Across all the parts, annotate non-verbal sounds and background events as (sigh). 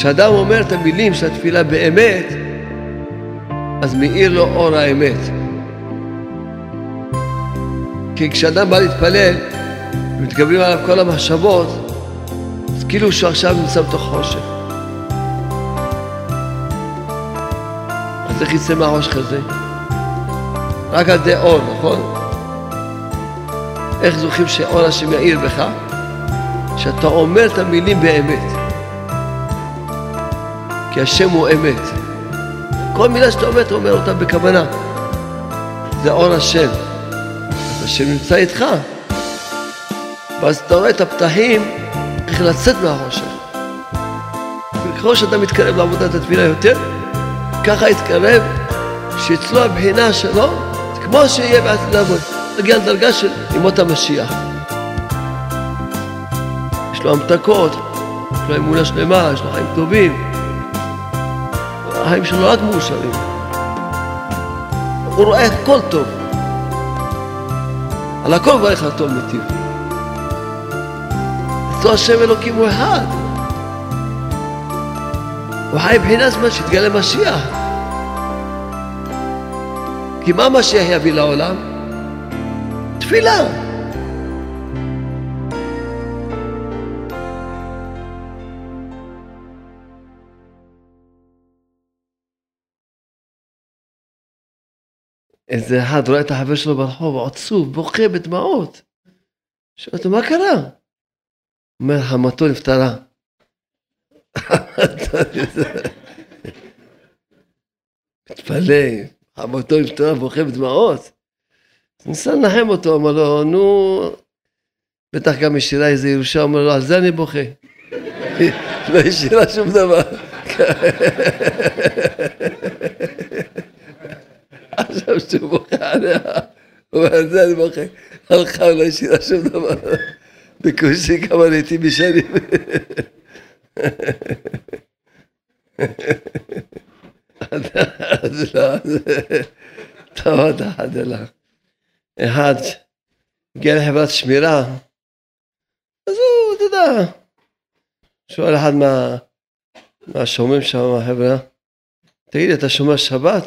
כשאדם אומר את המילים של התפילה באמת, אז מאיר לו אור האמת. כי כשאדם בא להתפלל, ומתגברים עליו כל המחשבות, אז כאילו שהוא עכשיו נמצא בתוך חושך. אז איך יצא מהחושך הזה? רק על ידי אור, נכון? איך זוכים שאור השם יאיר בך? שאתה אומר את המילים באמת. כי השם הוא אמת. כל מילה שאתה אומר, אתה אומר אותה בכוונה. זה אור השם. השם נמצא איתך. ואז אתה רואה את הפתחים, איך לצאת מהחושך. וככל שאתה מתקרב לעבודת התפילה יותר, ככה יתקרב, שאצלו הבחינה שלו, זה כמו שיהיה בעתיד לעבוד. להגיע לדרגה של ימות המשיח. יש לו המתקות, יש לו אמונה שלמה, יש לו חיים טובים. החיים שלו רק מאושרים. הוא רואה הכל טוב. על הכל מברך הטוב מטיב. אצלו השם אלוקים הוא אחד. הוא חי מבחינת זמן שיתגלה משיח. כי מה משיח יביא לעולם? תפילה. איזה אחד רואה את החבר שלו ברחוב, עצוב, בוכה בדמעות. שואל אותו, מה קרה? אומר, חמתו נפטרה. (laughs) מתפלא, חמתו נפטרה, בוכה בדמעות. ניסה לנחם אותו, אמר לו, נו, בטח גם השאירה איזה ירושה, אומר לו, על זה אני בוכה. (laughs) לא השאירה שום דבר. שהוא בוכה עליה, הוא אומר, על זה אני בוכה. הלכה, לא השאירה שום דבר. בקושי כמה לעיתים בשנים. אז לא, טוב, אחד הלך. אחד הגיע לחברת שמירה, אז הוא, אתה יודע, שואל אחד מה, מהשומרים שם, מהחברה, תגיד, אתה שומר שבת?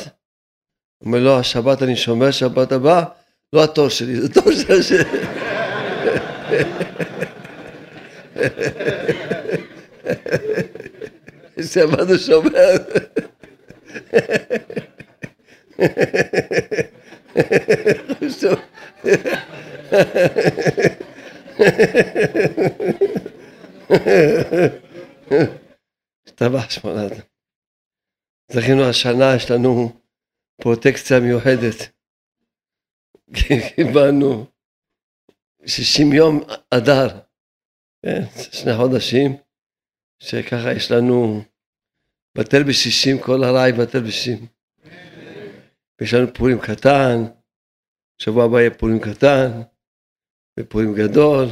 אומר, לא, השבת אני שומר, שבת הבא, לא התור שלי, זה תור של השם. שבת הוא שומר. השתבח שמונת. זכינו השנה, יש לנו פרוטקציה מיוחדת. קיבלנו 60 יום אדר, כן, שני חודשים, שככה יש לנו בטל בשישים, כל הרעי בטל בשישים. יש לנו פורים קטן, שבוע הבא יהיה פורים קטן, ופורים גדול.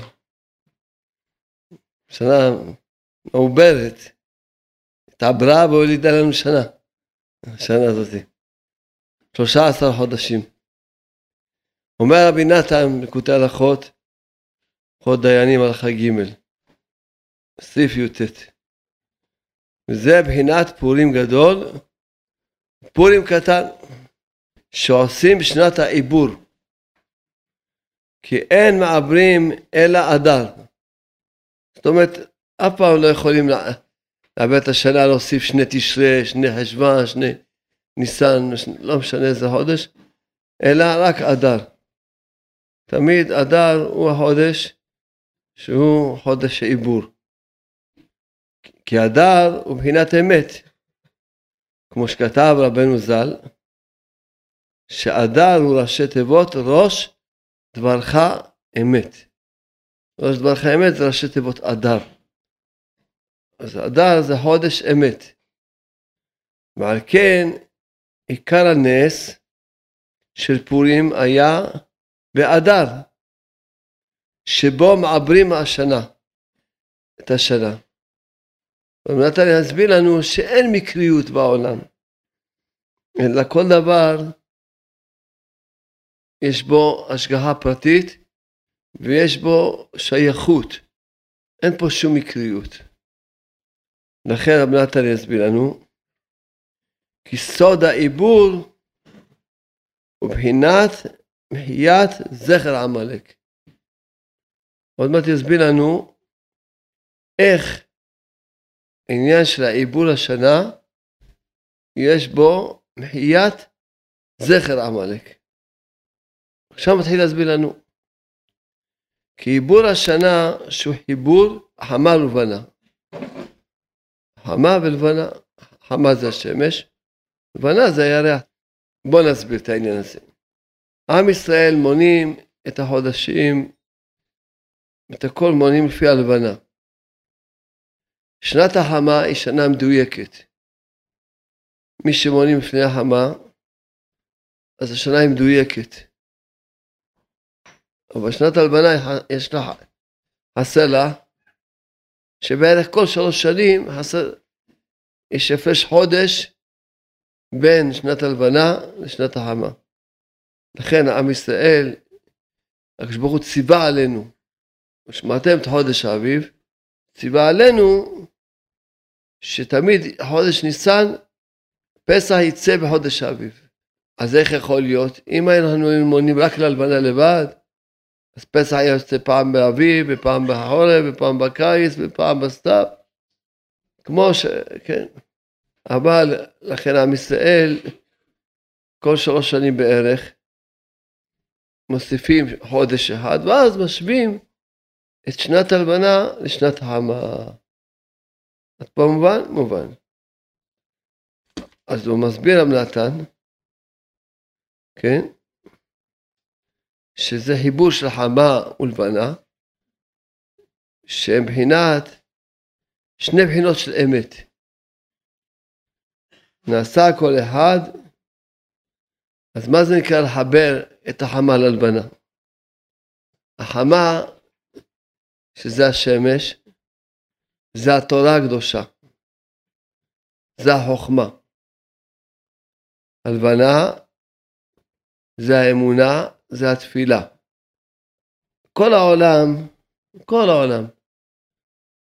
שנה מעוברת, התעברה והולידה לנו שנה, השנה הזאתי. 13 חודשים. אומר רבי נתן בקוטי הלכות, חוד דיינים הלכה ג', סעיף י"ט. וזה בחינת פורים גדול, פורים קטן, שעושים בשנת העיבור. כי אין מעברים אלא אדר. זאת אומרת, אף פעם לא יכולים לעבד את השנה, להוסיף שני תשרי, שני חשוון, שני... ניסן, לא משנה איזה חודש, אלא רק אדר. תמיד אדר הוא החודש שהוא חודש העיבור. כי אדר הוא מבחינת אמת. כמו שכתב רבנו ז"ל, שאדר הוא ראשי תיבות ראש דברך אמת. ראש דברך אמת זה ראשי תיבות אדר. אז אדר זה חודש אמת. ועל כן עיקר הנס של פורים היה באדר, שבו מעברים השנה, את השנה. ונתן להסביר לנו שאין מקריות בעולם, אלא כל דבר יש בו השגחה פרטית ויש בו שייכות. אין פה שום מקריות. לכן רב נתן יסביר לנו, כי סוד העיבור הוא בחינת מחיית זכר עמלק. עוד מעט יסביר לנו איך העניין של העיבור השנה, יש בו מחיית זכר עמלק. עכשיו מתחיל להסביר לנו. כי עיבור השנה שהוא חיבור חמה ולבנה. חמה ולבנה, חמה זה השמש, לבנה זה הירח. בואו נסביר את העניין הזה. עם ישראל מונים את החודשים, את הכל מונים לפי הלבנה. שנת החמה היא שנה מדויקת. מי שמונים לפני החמה, אז השנה היא מדויקת. אבל בשנת הלבנה יש לה, חסר לה, שבערך כל שלוש שנים חסר, יש הפרש חודש בין שנת הלבנה לשנת החמה. לכן עם ישראל, הקדוש ברוך הוא ציווה עלינו, שמעתם את חודש האביב, ציווה עלינו שתמיד חודש ניסן, פסח יצא בחודש האביב. אז איך יכול להיות? אם היינו מונים רק ללבנה לבד, אז פסח יוצא פעם באביב, ופעם בחורף, ופעם בקיץ, ופעם בסתיו. כמו ש... כן. אבל לכן עם ישראל, כל שלוש שנים בערך, מוסיפים חודש אחד, ואז משווים את שנת הלבנה לשנת החמה. אז פה מובן? מובן. אז הוא מסביר המנתן, כן? שזה חיבור של חמה ולבנה, שהם בחינת שני בחינות של אמת. נעשה כל אחד, אז מה זה נקרא לחבר את החמה ללבנה? החמה, שזה השמש, זה התורה הקדושה, זה החוכמה. הלבנה זה האמונה, זה התפילה. כל העולם, כל העולם,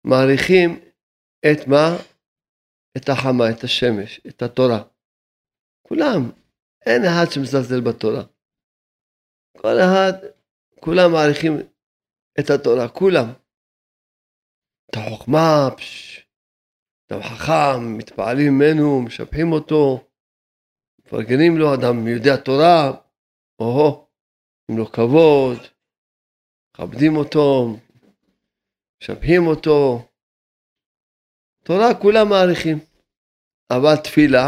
מעריכים את מה? את החמה, את השמש, את התורה. כולם, אין אחד שמזלזל בתורה. כל אחד, כולם מעריכים את התורה, כולם. את החוכמה, פש, אדם חכם, מתפעלים ממנו, משבחים אותו, מפרגנים לו, אדם יודע תורה, או-הו, עם לו כבוד, מכבדים אותו, משבחים אותו. תורה כולם מעריכים, אבל תפילה,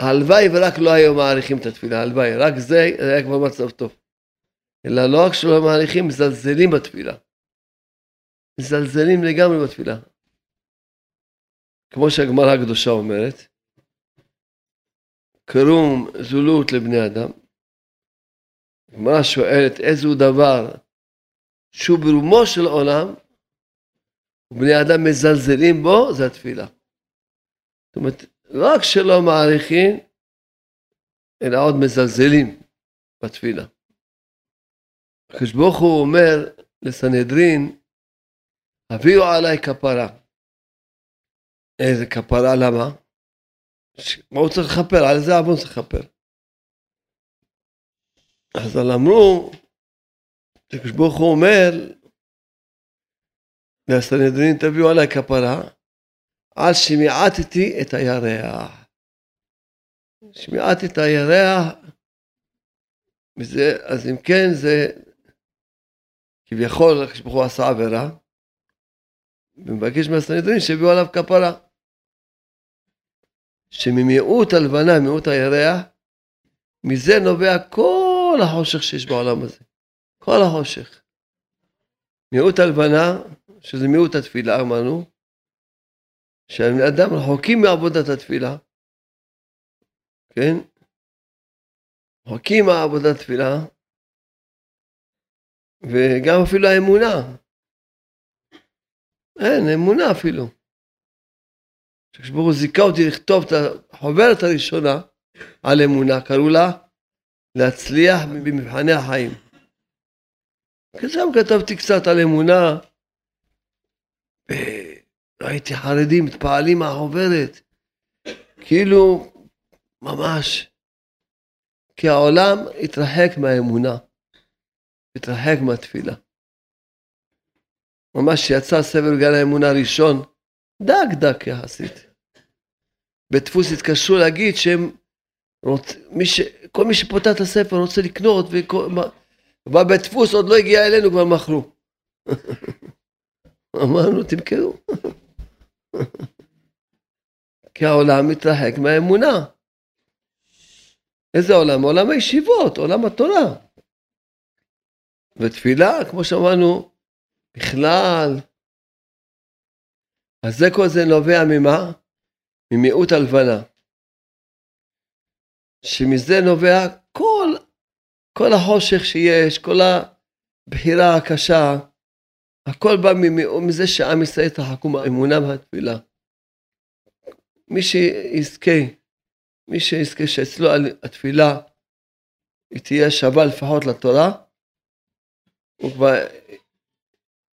הלוואי ורק לא היו מעריכים את התפילה, הלוואי, רק זה היה כבר מצב טוב. אלא לא רק שלא מעריכים, מזלזלים בתפילה. מזלזלים לגמרי בתפילה. כמו שהגמרא הקדושה אומרת, קרום זולות לבני אדם. הגמרא שואלת איזהו דבר שהוא ברומו של עולם, ובני אדם מזלזלים בו, זה התפילה. זאת אומרת, לא רק שלא מעריכים, אלא עוד מזלזלים בתפילה. הקדוש ברוך הוא אומר לסנהדרין, הביאו עליי כפרה. איזה כפרה, למה? מה הוא צריך לכפר? על איזה עוון צריך לכפר? אז אמרו, הקדוש ברוך הוא אומר לסנהדרין תביאו עליי כפרה על שמיעטתי את הירח. שמיעטתי את הירח, וזה, אז אם כן זה כביכול הקדוש ברוך הוא עשה עבירה, ומבקש מהסנהדרין שיביאו עליו כפרה. שממיעוט הלבנה, מיעוט הירח, מזה נובע כל החושך שיש בעולם הזה. כל החושך. מיעוט הלבנה, שזה מיעוט התפילה, אמרנו, שהבני אדם רחוקים מעבודת התפילה, כן? רחוקים מעבודת התפילה, וגם אפילו האמונה. אין, אמונה אפילו. כשברוך הוא זיכה אותי לכתוב את החוברת הראשונה על אמונה, קראו לה להצליח במבחני החיים. שם כתבתי קצת על אמונה, ראיתי חרדים מתפעלים מהחוברת, כאילו, ממש. כי העולם התרחק מהאמונה, התרחק מהתפילה. ממש כשיצא ספר גן האמונה הראשון, דק דק יחסית. בדפוס התקשרו להגיד שהם רוצ... מי ש... כל מי שפותח את הספר רוצה לקנות, ובא בדפוס עוד לא הגיע אלינו כבר מכרו. (laughs) אמרנו תמכרו. כי העולם מתרחק מהאמונה. איזה עולם? עולם הישיבות, עולם התורה. ותפילה, כמו שאמרנו, בכלל. אז זה כל זה נובע ממה? ממיעוט הלבנה. שמזה נובע כל, כל החושך שיש, כל הבחירה הקשה, הכל בא מזה שעם ישראל יתרחקו מהאמונה והתפילה. מי שיזכה, מי שיזכה שאצלו התפילה היא תהיה שווה לפחות לתורה, הוא כבר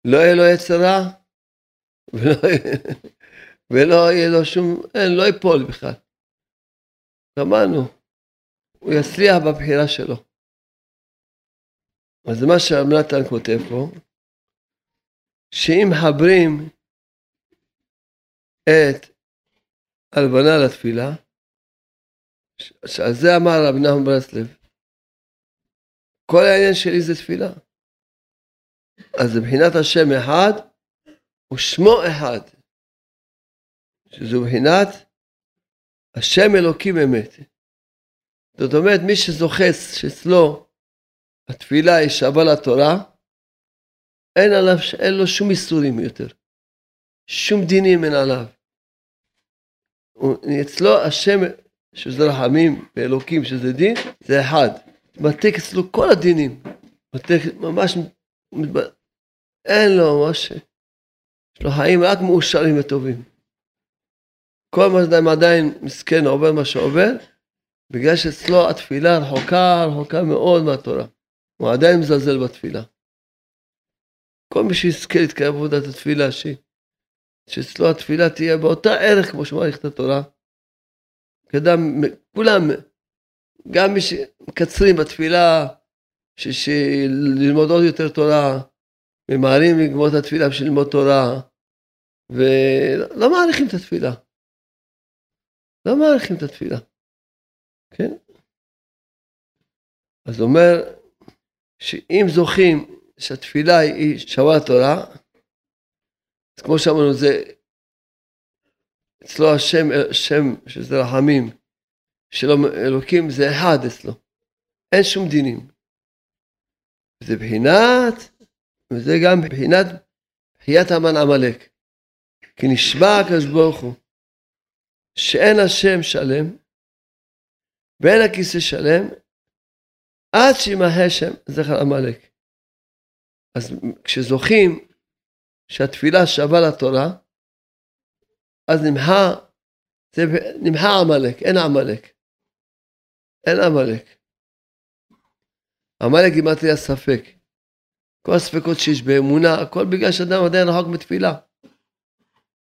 לא יהיה לו יצר רע ולא, ולא יהיה לו שום, אין, לא ייפול בכלל. אמרנו, הוא יצליח בבחירה שלו. אז מה שהרב נתן כותב פה, שאם מחברים את הלבנה לתפילה, שעל זה אמר רבי נחמן ברסלב, כל העניין שלי זה תפילה. אז מבחינת השם אחד, ושמו אחד, שזו מבחינת השם אלוקים אמת. זאת אומרת, מי שזוכס שאצלו התפילה היא שווה לתורה, אין עליו, אין לו שום איסורים יותר. שום דינים אין עליו. אצלו השם, שזה רחמים ואלוקים, שזה דין, זה אחד. מתק אצלו כל הדינים. מתק ממש, אין לו ממש, יש לו חיים רק מאושרים וטובים. כל מה שאדם עדיין מסכן עובר מה שעובר, בגלל שאצלו התפילה רחוקה, רחוקה מאוד מהתורה. הוא עדיין מזלזל בתפילה. כל מי שיזכה להתקיים בעבודת התפילה, ש... שאצלו התפילה תהיה באותה ערך כמו שמעריך את התורה. כאדם, כולם, גם מי שמקצרים בתפילה, שללמוד עוד יותר תורה, ממהרים לגמור את התפילה בשביל ללמוד תורה, ולא מעריכים את התפילה. לא מעריכים את התפילה, כן? אז אומר שאם זוכים שהתפילה היא שווה לתורה, אז כמו שאמרנו, זה אצלו השם, השם שזה רחמים, שלו אלוקים זה אחד אצלו, אין שום דינים. זה בחינת, וזה גם בחינת בחיית המן עמלק. כי נשבע הקדוש ברוך הוא, שאין השם שלם, ואין הכיסא שלם, עד שימחה שם זכר עמלק. אז כשזוכים שהתפילה שווה לתורה, אז נמחה, נמחה עמלק, אין עמלק. אין עמלק. עמלק גימטריה ספק. כל הספקות שיש באמונה, הכל בגלל שאדם עדיין רחוק מתפילה.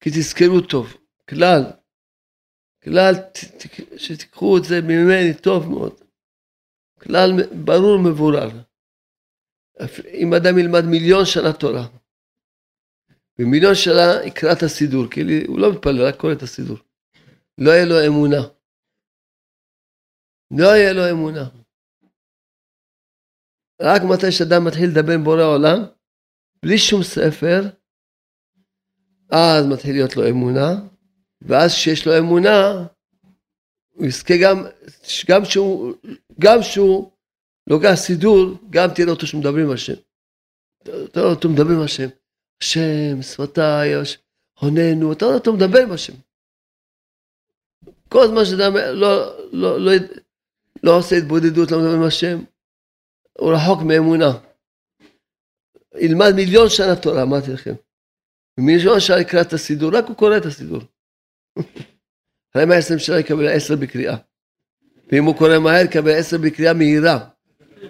כי תזכרו טוב, כלל, כלל, שתיקחו את זה ממני טוב מאוד. כלל ברור מבורר. אם אדם ילמד מיליון שנה תורה, ומיליון שנה יקרא את הסידור, כי הוא לא מתפלל, רק קורא את הסידור. לא יהיה לו אמונה. לא יהיה לו אמונה. רק מתי שאדם מתחיל לדבר עם בורא עולם, בלי שום ספר, אז מתחיל להיות לו אמונה, ואז כשיש לו אמונה, הוא יזכה גם, גם שהוא, גם שהוא לוקח סידור, גם תראה אותו שמדברים עם השם. תראה אותו מדבר עם השם. השם, שפתיי, הוננו, אתה רואה אותו מדבר עם השם. כל זמן שאדם לא, לא, לא, לא, עושה התבודדות, לא מדבר עם השם, הוא רחוק מאמונה. ילמד מיליון שנה תורה, אמרתי לכם. מיליון שנה יקרא את הסידור, רק הוא קורא את הסידור. (laughs) אחרי 120 שנה יקבל 10 בקריאה. ואם הוא קורא מהר, יקבל 10 בקריאה מהירה.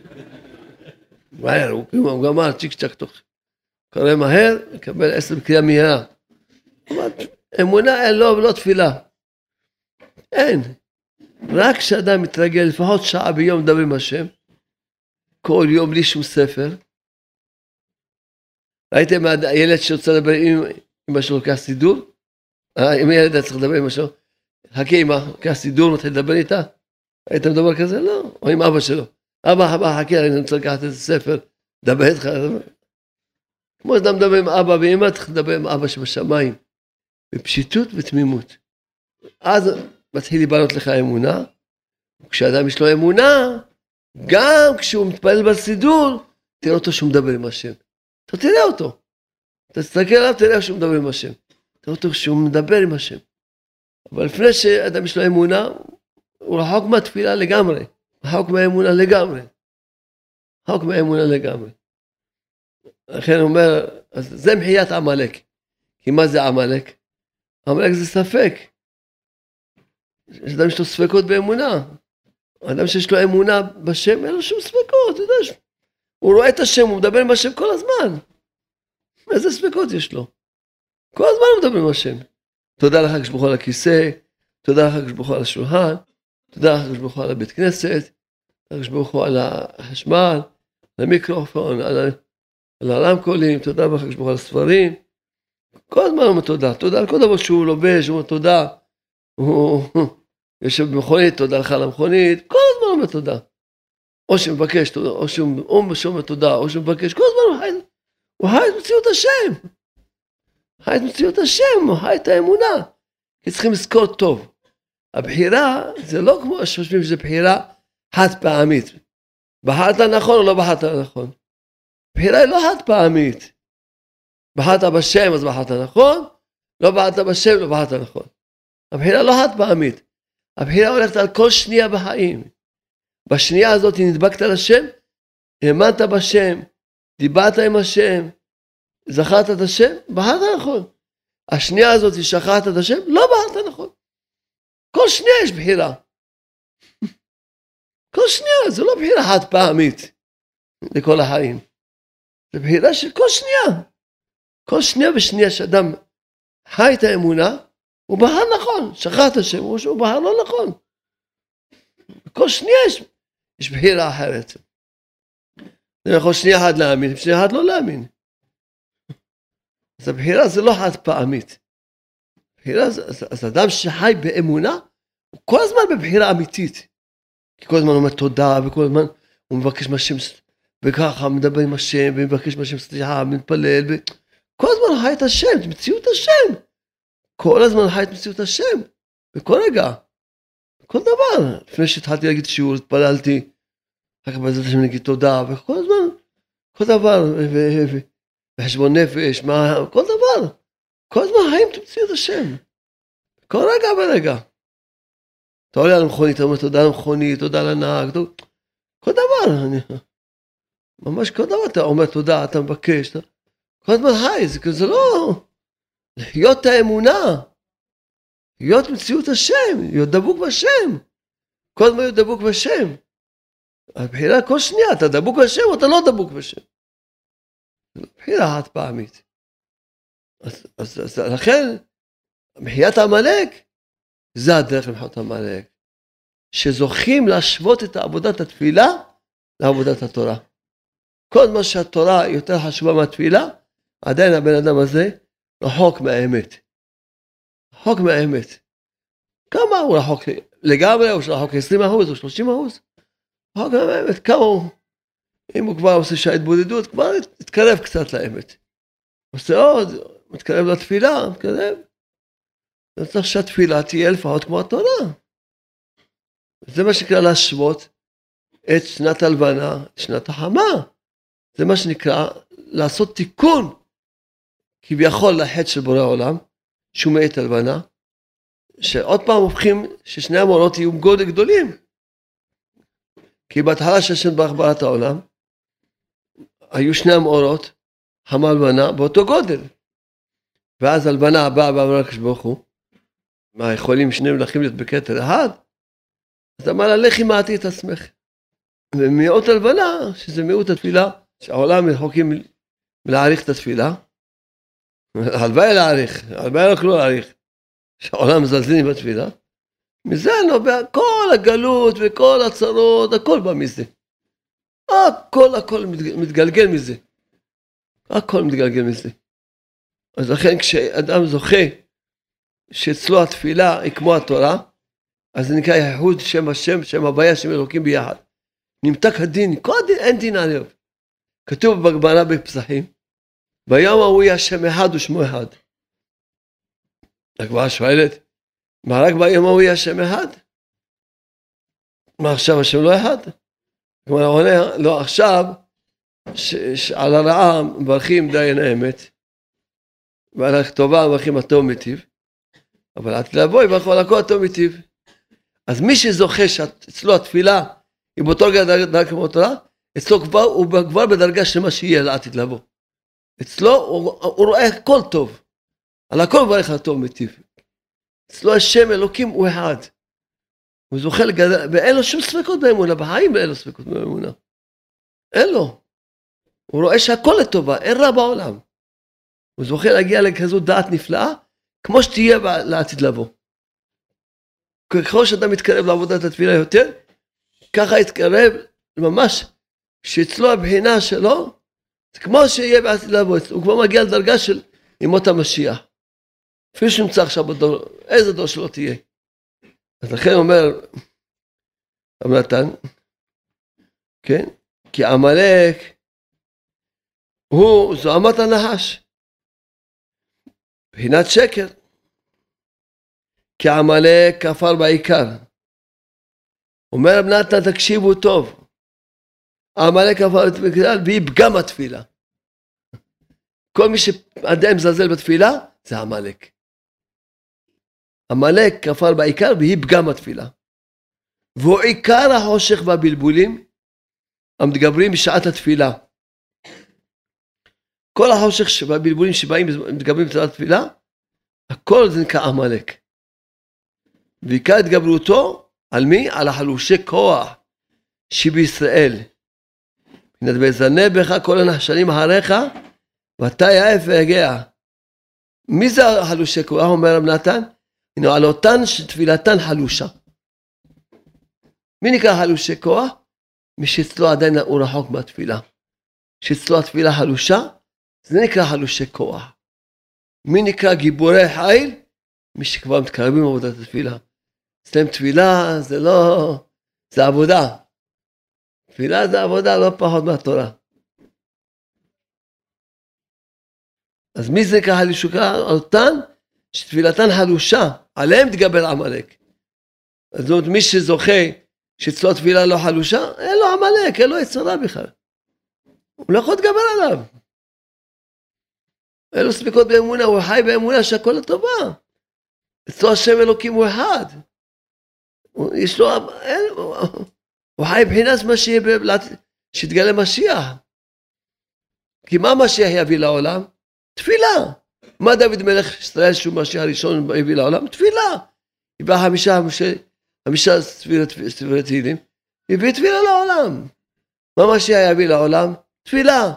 (laughs) מהר, הוא גמר צ'יק צ'ק תוך. קורא מהר, יקבל עשר בקריאה מהירה. אמונה אין לו ולא תפילה. אין. רק כשאדם מתרגל לפחות שעה ביום לדבר עם השם, כל יום בלי שום ספר. ראיתם הילד שרוצה לדבר עם אמא שלו לוקח סידור? אה, אם ילד היה צריך לדבר עם אמא שלו, חכה אמא, לוקח סידור, מתחיל לדבר איתה? היית מדבר כזה? לא. או עם אבא שלו. אבא, אבא, חכה, אני רוצה לקחת איזה ספר, לדבר איתך. כמו שאתה מדבר עם אבא ואמא, צריך לדבר עם אבא שבשמיים. בפשיטות ותמימות. אז מתחיל להיבנות לך אמונה. כשאדם יש לו אמונה, גם כשהוא מתפלל בסידור, תראה אותו שהוא מדבר עם השם. אתה תראה אותו. אתה תסתכל עליו, תראה שהוא מדבר עם השם. תראה אותו שהוא מדבר עם השם. אבל לפני שאדם יש לו אמונה, הוא רחוק מהתפילה לגמרי. רחוק מהאמונה לגמרי. רחוק מהאמונה לגמרי. לכן הוא אומר, אז זה מחיית עמלק. כי מה זה עמלק? עמלק זה ספק. יש אדם שיש לו ספקות באמונה. אדם שיש לו אמונה בשם, אין לו שום ספקות, אתה יודע, הוא רואה את השם, הוא מדבר עם השם כל הזמן. איזה ספקות יש לו? כל הזמן הוא מדבר עם השם. תודה לך כשברוך על הכיסא, תודה לך כשברוך על השולחן, תודה לך כשברוך על הבית כנסת, תודה כשברוך על החשמל, על המיקרופון, על, על הרמקולים, תודה לך כשברוך על הספרים. כל הזמן הוא אומר תודה, תודה על כל דבר שהוא לובש, הוא אומר תודה. הוא יושב במכונית, תודה לך על המכונית, כל הזמן הוא אומר תודה. או שמבקש או שהוא אומר תודה, או שהוא מבקש, כל הזמן הוא הוא חי את מציאות השם. חי את מציאות השם, הוא חי את האמונה. כי צריכים לזכור טוב. הבחירה זה לא כמו שחושבים שזו בחירה חד פעמית. בחרת נכון או לא בחרת נכון. בחירה היא לא חד פעמית. בחרת בשם אז בחרת נכון, לא בחרת בשם לא בחרת נכון. הבחירה לא חד פעמית. הבחירה הולכת על כל שנייה בחיים. בשנייה הזאת נדבקת לשם, האמנת בשם, דיברת עם השם, זכרת את השם, בחרת נכון. השנייה הזאת שכחת את השם, לא בחרת נכון. כל שנייה יש בחירה. כל שנייה, זה לא בחירה חד פעמית לכל החיים. זה בחירה של כל שנייה. כל שנייה ושנייה שאדם חי את האמונה, הוא בחר נכון, שכח את השם, הוא בחר לא נכון. כל שנייה יש, יש בחירה אחרת. זה יכול שנייה אחת להאמין, שנייה אחת לא להאמין. אז הבחירה זה לא חד פעמית. בחירה, אז, אז אדם שחי באמונה, הוא כל הזמן בבחירה אמיתית. כי כל הזמן הוא אומר תודה, וכל הזמן הוא מבקש מהשם, וככה מדבר עם השם, ומבקש מהשם סליחה, ומתפלל, וכל הזמן הוא חי את השם, את מציאות השם. כל הזמן חי את מציאות השם, בכל רגע. כל דבר. לפני שהתחלתי להגיד שיעור, התפללתי, אחר כך בעזרת השם נגיד תודה, וכל הזמן, כל דבר, וחשבון נפש, מה, כל דבר. כל הזמן חיים את מציאות השם. כל רגע ורגע. אתה עולה על המכונית, אתה אומר תודה למכונית, תודה לנהג, כל דבר. אני, ממש כל דבר אתה אומר תודה, אתה מבקש, אתה, כל הזמן חי, זה, זה לא... להיות האמונה, להיות מציאות השם, להיות דבוק בשם. כל הזמן להיות דבוק בשם. הבחירה כל שנייה, אתה דבוק בשם או אתה לא דבוק בשם. בחירה חד פעמית. אז, אז, אז לכן, מחיית עמלק, זה הדרך למחיית עמלק. שזוכים להשוות את עבודת התפילה לעבודת התורה. כל מה שהתורה יותר חשובה מהתפילה, עדיין הבן אדם הזה רחוק מהאמת. רחוק מהאמת. כמה הוא רחוק לגמרי, או רחוק 20 אחוז, או 30 אחוז? רחוק מהאמת, כמה הוא, אם הוא כבר עושה שעה התבודדות, כבר התקרב קצת לאמת. עושה עוד, מתקרב לתפילה, מתקרב. צריך שהתפילה תהיה לפחות כמו התורה. זה מה שנקרא להשוות את שנת הלבנה, שנת החמה. זה מה שנקרא לעשות תיקון כביכול לחטא של בורא עולם, שהוא מעת הלבנה, שעוד פעם הופכים ששני המאורות יהיו גודל גדולים. כי בהתחלה שהשם ברח בראת העולם, היו שני המאורות, חמה הלבנה, באותו גודל. ואז הלבנה באה ואמרה לקדוש ברוך הוא, מה, יכולים שני מלכים להיות בכתר אחד? אז אמר לה, לכי מעטי את עצמך. ומיעוט הלבנה, שזה מיעוט התפילה, שהעולם רחוקים מלהעריך את התפילה, הלוואי להעריך, הלוואי לא כלום להעריך. שהעולם מזלזלים בתפילה. מזה נובע כל הגלות וכל הצרות, הכל בא מזה. הכל הכל מתגלגל מזה. הכל מתגלגל מזה. אז לכן כשאדם זוכה שאצלו התפילה היא כמו התורה, אז זה נקרא ייחוד שם השם, שם הוויה, שם אלוקים ביחד. נמתק הדין, כל הדין, אין דין עליו. כתוב בגמרא בפסחים, ביום ההוא יהיה השם אחד ושמו אחד. הגמרא שואלת, מה רק ביום ההוא יהיה השם אחד? מה עכשיו השם לא אחד? הגמרא עונה, לא עכשיו, שעל הרעה מברכים דיין האמת, ועל הכתובה מברכים הטוב מטיב, אבל עד לבוא יברכו על הכל הטוב מטיב. אז מי שזוכה שאצלו התפילה היא באותו דרגה כמו התורה, אצלו כבר, הוא כבר בדרגה של מה שיהיה לעתיד לבוא. אצלו הוא, הוא רואה הכל טוב. על הכל מברך הטוב מטיב. אצלו השם אלוקים הוא אחד. הוא זוכה לגדל, ואין לו שום ספקות באמונה, בחיים אין לו ספקות באמונה. אין לו. הוא רואה שהכל לטובה, אין רע בעולם. הוא זוכה להגיע לכזו דעת נפלאה, כמו שתהיה לעתיד לבוא. ככל שאתה מתקרב לעבודת התפילה יותר, ככה יתקרב ממש, שאצלו הבחינה שלו, זה כמו שיהיה בעתיד לבוא, הוא כבר מגיע לדרגה של ימות המשיח. אפילו שנמצא עכשיו בדור, איזה דור שלא תהיה. אז לכן אומר רב נתן, כן? כי עמלק הוא זוהמת הנחש. מבחינת שקר. כי עמלק כפר בעיקר. אומר רב נתן, תקשיבו טוב. עמלק כפר בעיקר והיא פגם התפילה. כל מי שעדיין מזלזל בתפילה, זה עמלק. עמלק כפר בעיקר והיא פגם התפילה. והוא עיקר החושך והבלבולים המתגברים בשעת התפילה. כל החושך והבלבולים שבאים ומתגברים בשעת התפילה, הכל זה נקרא עמלק. ועיקר התגברותו על מי? על החלושי כוח שבישראל. ויזנה בך כל הנחשנים אחריך ואתה יעף ויגע. מי זה החלושי כוח? אומר רב נתן? הנה על אותן שתפילתן חלושה. מי נקרא חלושי כוח? מי שאצלו עדיין הוא רחוק מהתפילה. שאצלו התפילה חלושה, זה נקרא חלושי כוח. מי נקרא גיבורי חיל? מי שכבר מתקרבים לעבודת התפילה. אצלם תפילה זה לא, זה עבודה. תפילה זה עבודה לא פחות מהתורה. אז מי זה ככה לשוקה? אותן שתפילתן חלושה, עליהם תגבר עמלק. זאת אומרת, מי שזוכה שאצלו תפילה לא חלושה, אין לו עמלק, אין לו יצרה בכלל. הוא לא יכול להתגבר עליו. אין לו ספקות באמונה, הוא חי באמונה שהכל לטובה. אצלו השם אלוקים הוא אחד. יש לו, אין, הוא חי מבחינת מה שיהיה, שיתגלה משיח. כי מה משיח יביא לעולם? תפילה. מה דוד מלך ישראל שהוא משיח הראשון הביא לעולם? תפילה. הביא חמישה, חמישה ספירת תהילים, הביא תפילה לעולם. מה משיח יביא לעולם? תפילה.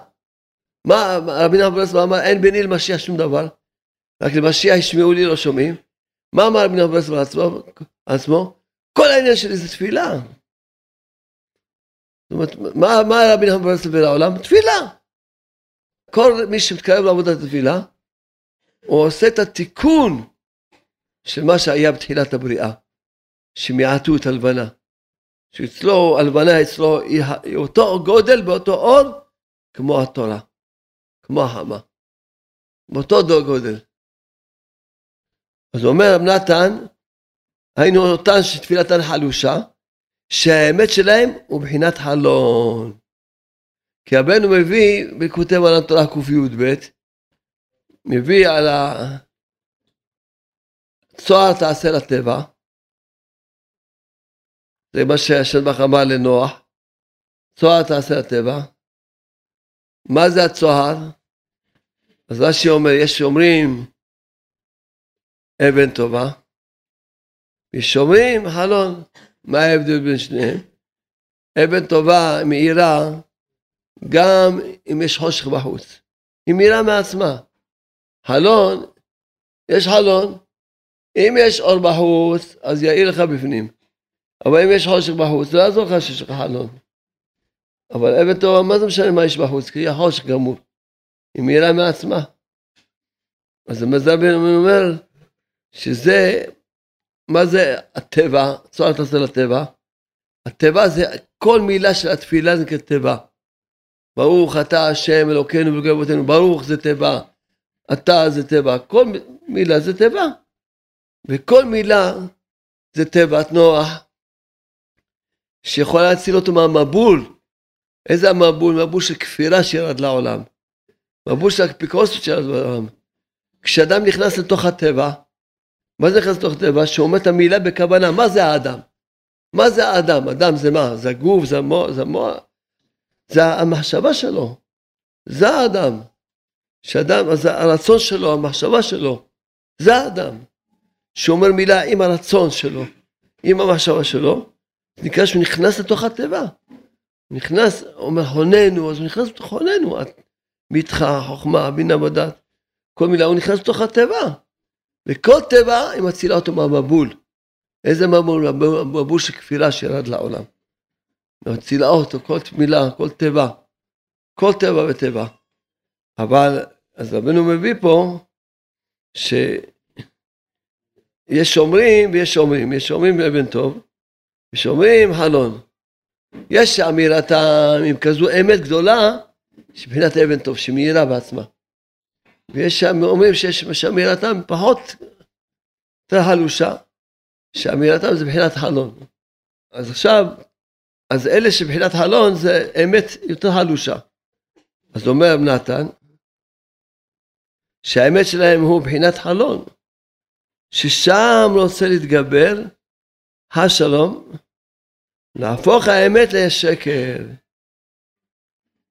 מה רבי נחמן ברסלב אמר? אין ביני למשיח שום דבר. רק למשיח ישמעו לי לא שומעים. מה אמר רבי נחמן ברסלב עצמו? כל העניין שלי זה תפילה. זאת אומרת, מה, מה רבי נחמן ברסלב לעולם? תפילה. כל מי שמתקרב לעבודת התפילה, הוא עושה את התיקון של מה שהיה בתחילת הבריאה, שמיעטו את הלבנה. שאצלו, הלבנה אצלו היא אותו גודל באותו אור כמו התורה, כמו החמה. באותו גודל. אז אומר רב נתן, היינו אותן שתפילתן חלושה, שהאמת שלהם הוא בחינת חלון. כי רבנו מביא, בכותב על התורה קי"ב, מביא על הצוהר תעשה לטבע, זה מה שהשם ברוך אמר לנוח, צוהר תעשה לטבע. מה זה הצוהר? אז רש"י אומר, יש שאומרים אבן טובה, ושומרים חלון. מה ההבדל בין שניהם? אבן טובה מאירה גם אם יש חושך בחוץ. היא מאירה מעצמה. חלון, יש חלון, אם יש אור בחוץ, אז יאיר לך בפנים. אבל אם יש חושך בחוץ, לא יעזור לך שיש לך חלון. אבל אבן טובה, מה זה משנה מה יש בחוץ? כי יהיה חושך גמור. היא מאירה מעצמה. אז המזל בן אומר שזה, מה זה הטבע? צורת עושה לטבע. הטבע זה, כל מילה של התפילה זה כטבע. ברוך אתה השם אלוקינו ולוקי אבותינו, ברוך זה טבע, אתה זה טבע, כל מילה זה טבע. וכל מילה זה תיבת נוח, שיכולה להציל אותו מהמבול. איזה המבול? מבול של כפירה שירד לעולם. מבול של אפיקורסות שירד לעולם. כשאדם נכנס לתוך הטבע, מה זה נכנס לתוך הטבע? שאומר את המילה בכוונה, מה זה האדם? מה זה האדם? אדם זה מה? זה הגוף, זה המוח, זה המוח, זה המחשבה שלו. זה האדם. שאדם, אז הרצון שלו, המחשבה שלו, זה האדם. שאומר מילה עם הרצון שלו, עם המחשבה שלו, נקרא שהוא נכנס לתוך הטבע. נכנס, אומר הוננו, אז הוא נכנס לתוך הוננו, מתחה, חוכמה, בינה ודת, כל מילה, הוא נכנס לתוך הטבע. וכל טבע היא מצילה אותו מהמבול. איזה מבול? מבול של כפירה שירד לעולם. מצילה אותו, כל מילה, כל טבע. כל טבע וטבע. אבל, אז רבנו מביא פה, ש... יש שומרים ויש שומרים, יש שומרים באבן טוב, ושומרים חלון. יש אמירתם עם כזו אמת גדולה, שבחינת אבן טוב, שמאירה בעצמה. ויש שם אומרים שיש אמירתם פחות, יותר חלושה, שאמירתם זה בחינת חלון. אז עכשיו, אז אלה שבחינת חלון זה אמת יותר חלושה. אז אומר נתן, שהאמת שלהם הוא בחינת חלון. ששם רוצה להתגבר השלום, להפוך האמת לשקר.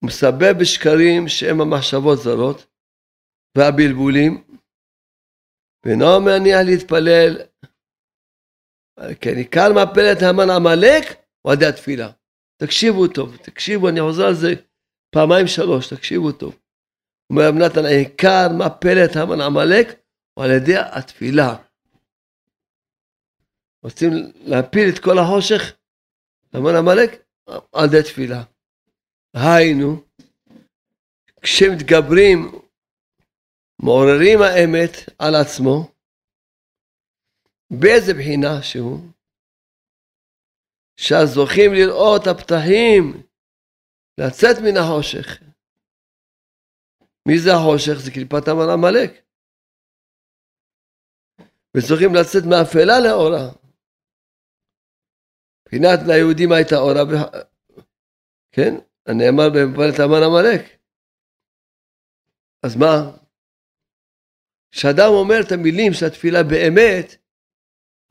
מסבב בשקרים שהם המחשבות זרות והבלבולים, ואינו מניח להתפלל, כן, עיקר מפלת המן עמלק הוא עדי התפילה. תקשיבו טוב, תקשיבו, אני חוזר על זה פעמיים שלוש, תקשיבו טוב. אומר רב נתן, עיקר מפלת המן עמלק הוא על ידי התפילה. רוצים להפיל את כל החושך, אמר עמלק, על ידי תפילה. היינו, כשמתגברים, מעוררים האמת על עצמו, באיזה בחינה שהוא, שהזוכים לראות הפתחים, לצאת מן החושך. מי זה החושך? זה קליפת המן עמלק. וזוכים לצאת מאפלה לאורה. מבחינת ליהודים הייתה אורה, כן? הנאמר בפרט המן עמלק. אז מה? כשאדם אומר את המילים של התפילה באמת,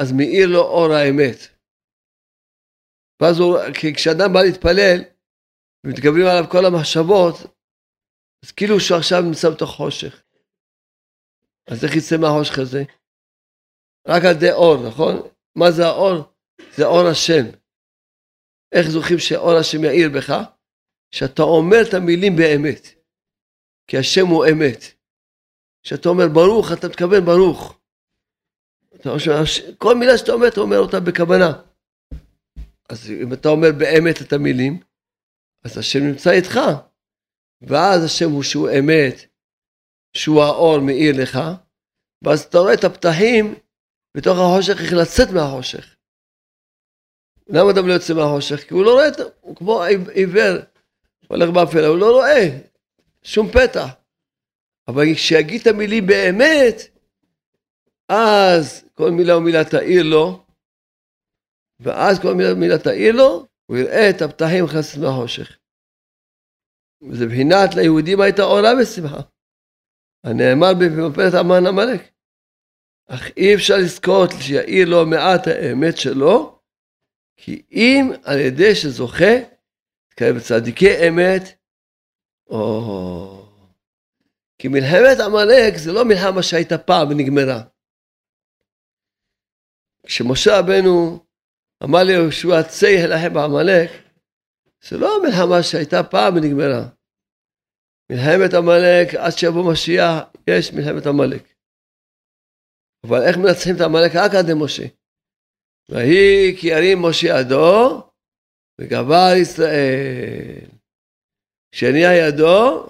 אז מאיר לו אור האמת. ואז הוא, כשאדם בא להתפלל, ומתגברים עליו כל המחשבות, אז כאילו שהוא עכשיו נמצא בתוך חושך. אז איך יצא מהחושך הזה? רק על ידי אור, נכון? מה זה האור? זה אור השם. איך זוכים שאור השם יאיר בך? שאתה אומר את המילים באמת. כי השם הוא אמת. כשאתה אומר ברוך, אתה מתכוון ברוך. אתה חושב, כל מילה שאתה אומר, אתה אומר אותה בכוונה. אז אם אתה אומר באמת את המילים, אז השם נמצא איתך. ואז השם הוא שהוא אמת, שהוא האור מאיר לך, ואז אתה רואה את הפתחים בתוך החושך, איך לצאת מהחושך. למה אדם לא יוצא מהחושך? כי הוא לא רואה, הוא כמו עיוור, הולך באפלה, הוא לא רואה שום פתח. אבל כשיגיד את המילים באמת, אז כל מילה ומילה תאיר לו, ואז כל מילה ומילה תאיר לו, הוא יראה את הפתחים חסד מהחושך. וזה בחינת ליהודים הייתה אורה ושמחה. הנאמר במפלת המן עמלק. אך אי אפשר לזכות שיאיר לו מעט האמת שלו, כי אם על ידי שזוכה, כאלה בצדיקי אמת, או... כי מלחמת עמלק זה לא מלחמה שהייתה פעם ונגמרה. כשמשה רבנו אמר ליהושע צא להילחם בעמלק, זה לא מלחמה שהייתה פעם ונגמרה. מלחמת עמלק, עד שיבוא משיח, יש מלחמת עמלק. אבל איך מנצחים את עמלק? רק עד למשה. ויהי כי ירים משה ידו, וגבר ישראל. כשנהיה ידו,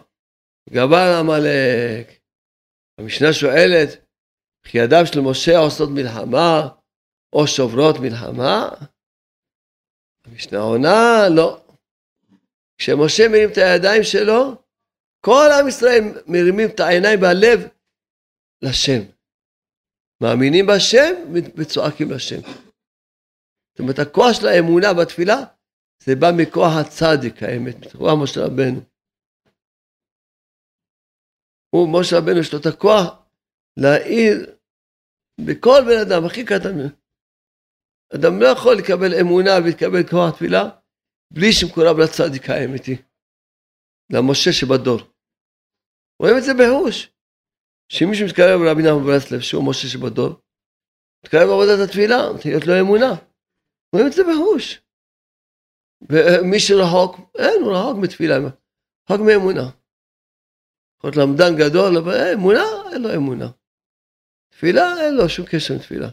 גבר עמלק. המשנה שואלת, וכי ידיו של משה עושות מלחמה, או שוברות מלחמה? המשנה עונה, לא. כשמשה מרים את הידיים שלו, כל עם ישראל מרימים את העיניים והלב לשם. מאמינים בשם וצועקים לשם. זאת אומרת, הכוח של האמונה בתפילה, זה בא מכוח הצדיק האמת, מכוח משה רבנו. הוא, משה רבנו, יש לו את הכוח להאיר בכל בן אדם, הכי קטן. אדם לא יכול לקבל אמונה ולקבל כוח תפילה בלי שמקורב לצדיק האמיתי, למשה שבדור. רואים את זה בהוש. שמישהו מתקרב לרבי נחמן ברסלב, שהוא משה שבדור, מתקרב לעבודת התפילה, תהיה לו אמונה. רואים את זה בהוש. ומי שרחוק, אין, הוא רחוק מתפילה, רחוק מאמונה. יכול להיות למדן גדול, אבל אמונה, אין לו אמונה. תפילה, אין לו שום קשר עם תפילה.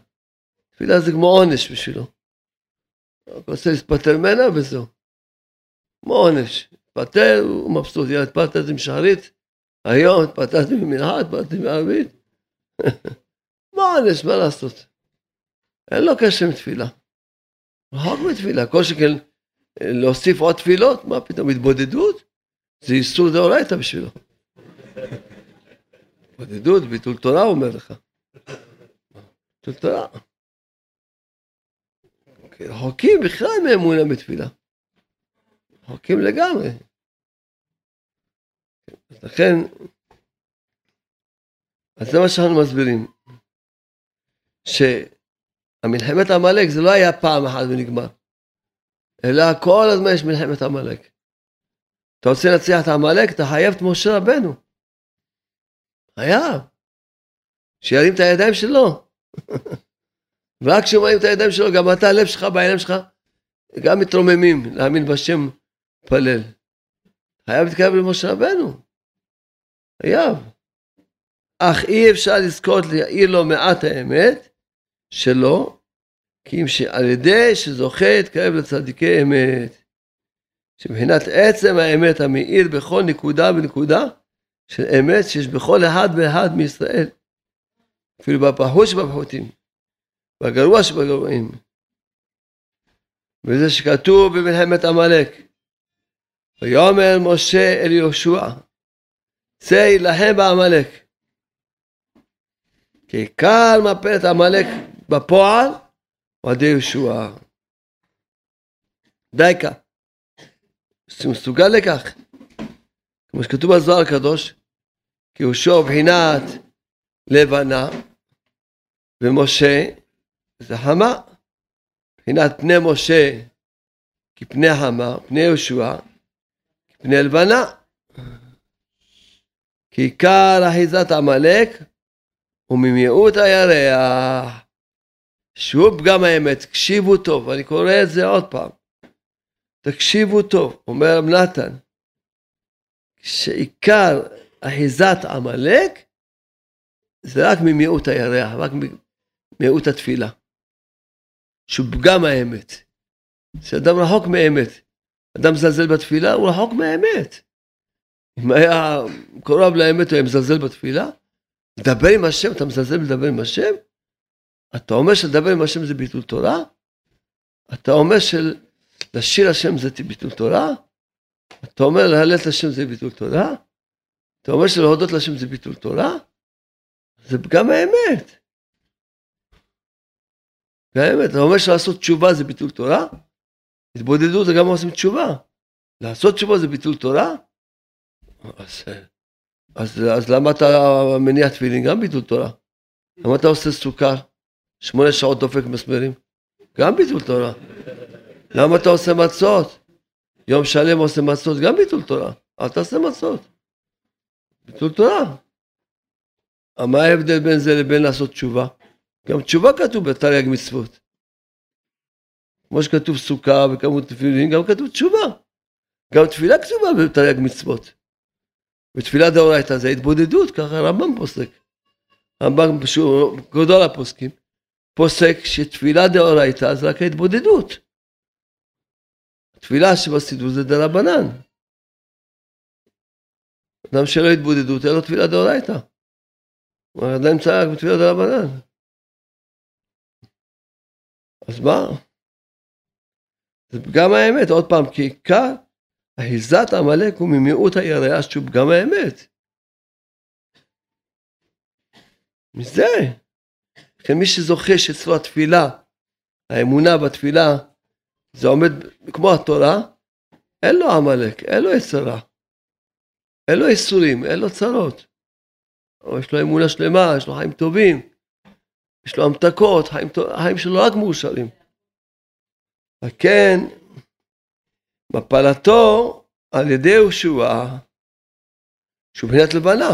זה כמו עונש בשבילו. הוא רוצה להתפטר ממנה וזהו. כמו עונש. התפטר, הוא מבסוט, יאללה, התפטרתי עם שחרית, היום התפטרתי ממנחה, התפטרתי מערבית. (laughs) מה עונש, מה לעשות? אין לו קשר עם תפילה. רחוק מתפילה, כל שכן להוסיף עוד תפילות, מה פתאום, התבודדות? זה איסור דאורייתא בשבילו. התבודדות, ביטול תורה, הוא אומר לך. ביטול תורה. רחוקים בכלל מאמונה בתפילה. רחוקים לגמרי. לכן, אז זה מה שאנחנו מסבירים. שהמלחמת עמלק זה לא היה פעם אחת ונגמר. אלא כל הזמן יש מלחמת עמלק. אתה רוצה להצליח את עמלק, אתה חייב את משה רבנו. חייב. שירים את הידיים שלו. (laughs) ורק כשמרים את הידיים שלו, גם אתה, הלב שלך, בעיניים שלך, גם מתרוממים, להאמין בשם, פלל. חייב להתקרב למשה רבנו. חייב. אך אי אפשר לזכות להעיר לו מעט האמת שלו, כי אם שעל ידי שזוכה להתקרב לצדיקי אמת, שמבחינת עצם האמת המאיר בכל נקודה ונקודה של אמת שיש בכל אחד ואחד מישראל, אפילו בפחות שבפחותים. והגרוע שבגרועים. וזה שכתוב במלחמת עמלק. ויאמר משה אל יהושע, צא יילחם בעמלק. כי עיקר מפלת עמלק בפועל הוא עדי יהושע. דייקה. מסוגל לכך. כמו שכתוב בזוהר הקדוש, כי יהושע בחינת לבנה, ומשה זה חמה. מבחינת פני משה כפני חמה, פני יהושע כפני לבנה. כי עיקר אחיזת עמלק הוא ממיעוט הירח. שהוא פגם האמת, תקשיבו טוב, אני קורא את זה עוד פעם. תקשיבו טוב, אומר נתן, שעיקר אחיזת עמלק זה רק ממיעוט הירח, רק ממיעוט התפילה. שהוא פגם האמת. שאדם רחוק מאמת. אדם מזלזל בתפילה, הוא רחוק מהאמת. אם היה קרוב לאמת, הוא היה מזלזל בתפילה. לדבר עם השם, אתה מזלזל לדבר עם השם? אתה אומר שלדבר עם השם זה ביטול תורה? אתה אומר שלשיר השם זה ביטול תורה? אתה אומר להלל השם זה ביטול תורה? אתה אומר שלהודות לשם זה ביטול תורה? זה פגם האמת. באמת, אתה אומר שלעשות תשובה זה ביטול תורה? התבודדות זה גם עושים תשובה. לעשות תשובה זה ביטול תורה? אז, אז, אז למה אתה מניח תפילין? גם ביטול תורה. למה אתה עושה סוכר? שמונה שעות דופק מסמרים? גם ביטול תורה. למה אתה עושה מצות? יום שלם עושה מצות? גם ביטול תורה. אל תעשה מצות. ביטול תורה. מה ההבדל בין זה לבין לעשות תשובה? גם תשובה כתוב בתרי"ג מצוות. כמו שכתוב סוכה וכמות תפילין, גם כתוב תשובה. גם תפילה כתובה בתרי"ג מצוות. בתפילה דאורייתא זה התבודדות, ככה הרמב"ם פוסק. הרמב"ם גדול הפוסקים, פוסק שתפילה דאורייתא זה רק ההתבודדות. תפילה שבסידור זה דרבנן. אדם שלא התבודדות, אין לו תפילה דאורייתא. הוא עדיין נמצא רק בתפילה דרבנן. אז מה? זה פגם האמת, עוד פעם, כי עיקר אחיזת עמלק הוא ממיעוט היראה שהוא פגם האמת. מזה. לכן מי שזוכה שאצלו התפילה, האמונה בתפילה, זה עומד כמו התורה, אין לו עמלק, אין לו יצרה. אין לו איסורים, אין לו צרות. יש לו אמונה שלמה, יש לו חיים טובים, יש לו המתקות, חיים, חיים שלו רק מאושרים. וכן, מפלתו על ידי יהושע, שהוא בחינת לבנה.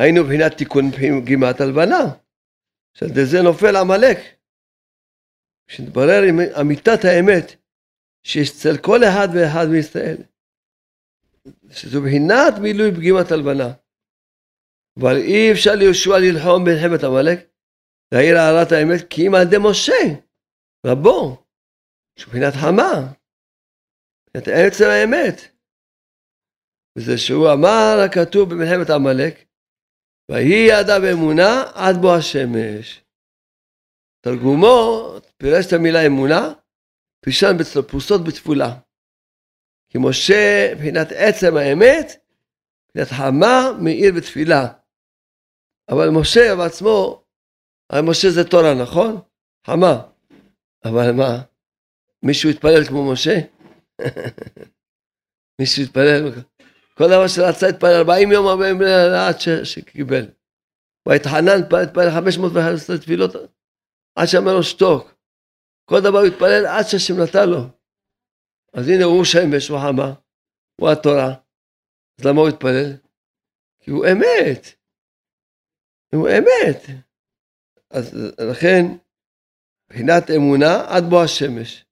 היינו בחינת תיקון פגימת הלבנה, שעל זה נופל עמלק. כשנתברר עם אמיתת האמת שיש אצל כל אחד ואחד מישראל, שזו בחינת מילוי פגימת הלבנה. אבל אי אפשר ליהושע ללחום במלחמת עמלק, להעיר הערת האמת, כי אם על ידי משה, רבו, שהוא בחינת חמה, את עצם האמת. וזה שהוא אמר הכתוב במלחמת עמלק, ויהי ידה באמונה עד בוא השמש. תרגומו פירש את המילה אמונה, פישן פרוסות בתפולה. כי משה, מבחינת עצם האמת, מבחינת חמה, מאיר בתפילה. אבל משה בעצמו, הרי משה זה תורה, נכון? חמה. אבל מה, מישהו התפלל כמו משה? (laughs) מישהו התפלל, כל דבר שרצה התפלל 40 יום עד שקיבל. ויתחנן, התפלל 511 תפילות, עד שאמר לו שתוק. כל דבר הוא התפלל עד שהשם נתן לו. אז הנה הוא שמש, הוא חמה, הוא התורה. אז למה הוא התפלל? כי הוא אמת. הוא אמת. אז לכן, מבחינת אמונה עד בוא השמש.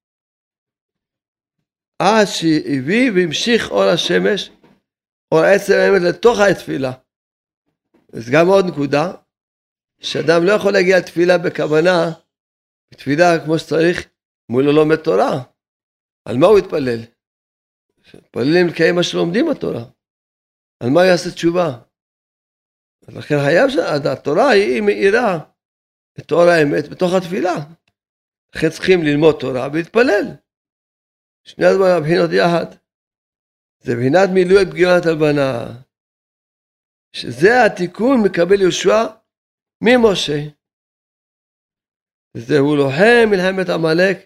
עד שהביא והמשיך אור השמש, אור עצם האמת לתוך התפילה. אז גם עוד נקודה, שאדם לא יכול להגיע לתפילה בכוונה, תפילה כמו שצריך, אם הוא לא לומד תורה. על מה הוא יתפלל? מתפללים לקיים מה שלומדים בתורה. על מה יעשה תשובה? לכן חייב שהתורה היא מאירה את אור האמת בתוך התפילה. לכן צריכים ללמוד תורה ולהתפלל. שני הדברים הבחינות יחד. זה בחינת מילוי פגימת הלבנה. שזה התיקון מקבל יהושע ממשה. וזהו לוחם מלחמת עמלק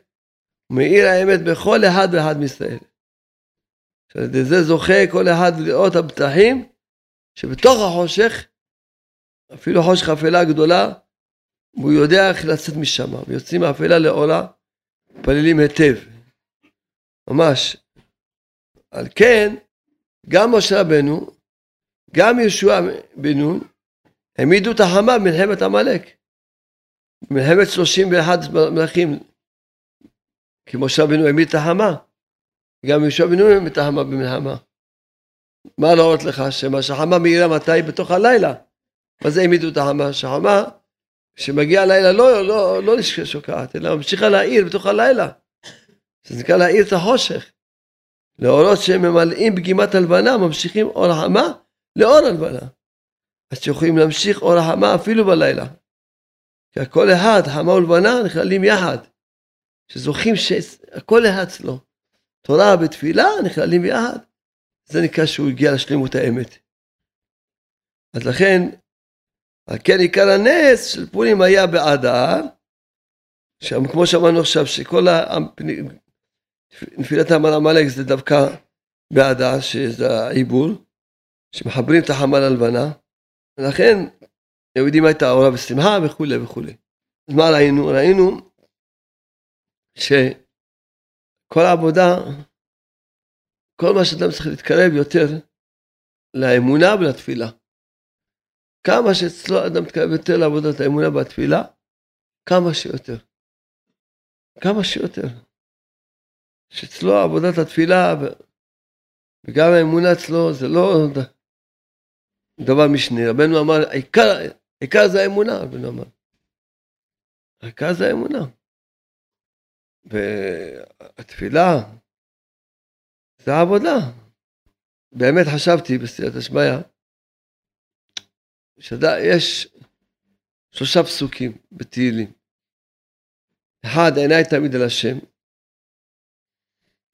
מאיר האמת בכל אחד ואחד מישראל. שעל זה זוכה כל אחד לראות הבטחים שבתוך החושך, אפילו חושך אפלה גדולה, הוא יודע איך לצאת משם, ויוצאים מאפלה לאורה, מתפללים היטב. ממש. על כן, גם משה רבנו, גם יהושע בן נון, העמידו את החמה במלחמת עמלק. במלחמת 31 מלכים כי משה רבנו העמיד את החמה. גם יהושע בן נון העמיד את החמה במלחמה. מה להראות לך? שמה שהחמה מאירה מתי? בתוך הלילה. מה זה העמידו את החמה? שהחמה, כשמגיע הלילה לא, לא, לא שוקעת, אלא ממשיכה להאיר בתוך הלילה. זה נקרא להאיר את החושך. לאורות שהם ממלאים פגימת הלבנה, ממשיכים אור החמה לאור הלבנה. אז שיכולים להמשיך אור החמה אפילו בלילה. כי הכל אחד, חמה ולבנה, נכללים יחד. שזוכים שהכל אחד אצלו. תורה ותפילה נכללים ביחד. זה נקרא שהוא הגיע לשלמות האמת. אז לכן, על כן עיקר הנס של פורים היה באדר, כמו שאמרנו עכשיו, שכל נפילת עמלק זה דווקא באדר, שזה העיבור, שמחברים את החמה ללבנה, ולכן היהודים הייתה אורה ושמחה וכולי וכולי. אז מה ראינו? ראינו שכל העבודה, כל מה שאדם צריך להתקרב יותר לאמונה ולתפילה. כמה שאצלו אדם מתקרב יותר לעבודת האמונה והתפילה, כמה שיותר. כמה שיותר. שאצלו עבודת התפילה וגם האמונה אצלו זה לא דבר משני. רבנו אמר, העיקר, העיקר זה האמונה, רבנו אמר. העיקר זה האמונה. והתפילה זה העבודה. באמת חשבתי בסייעת השמיא, שיש שלושה פסוקים בתהילים. אחד, עיניי תמיד אל השם.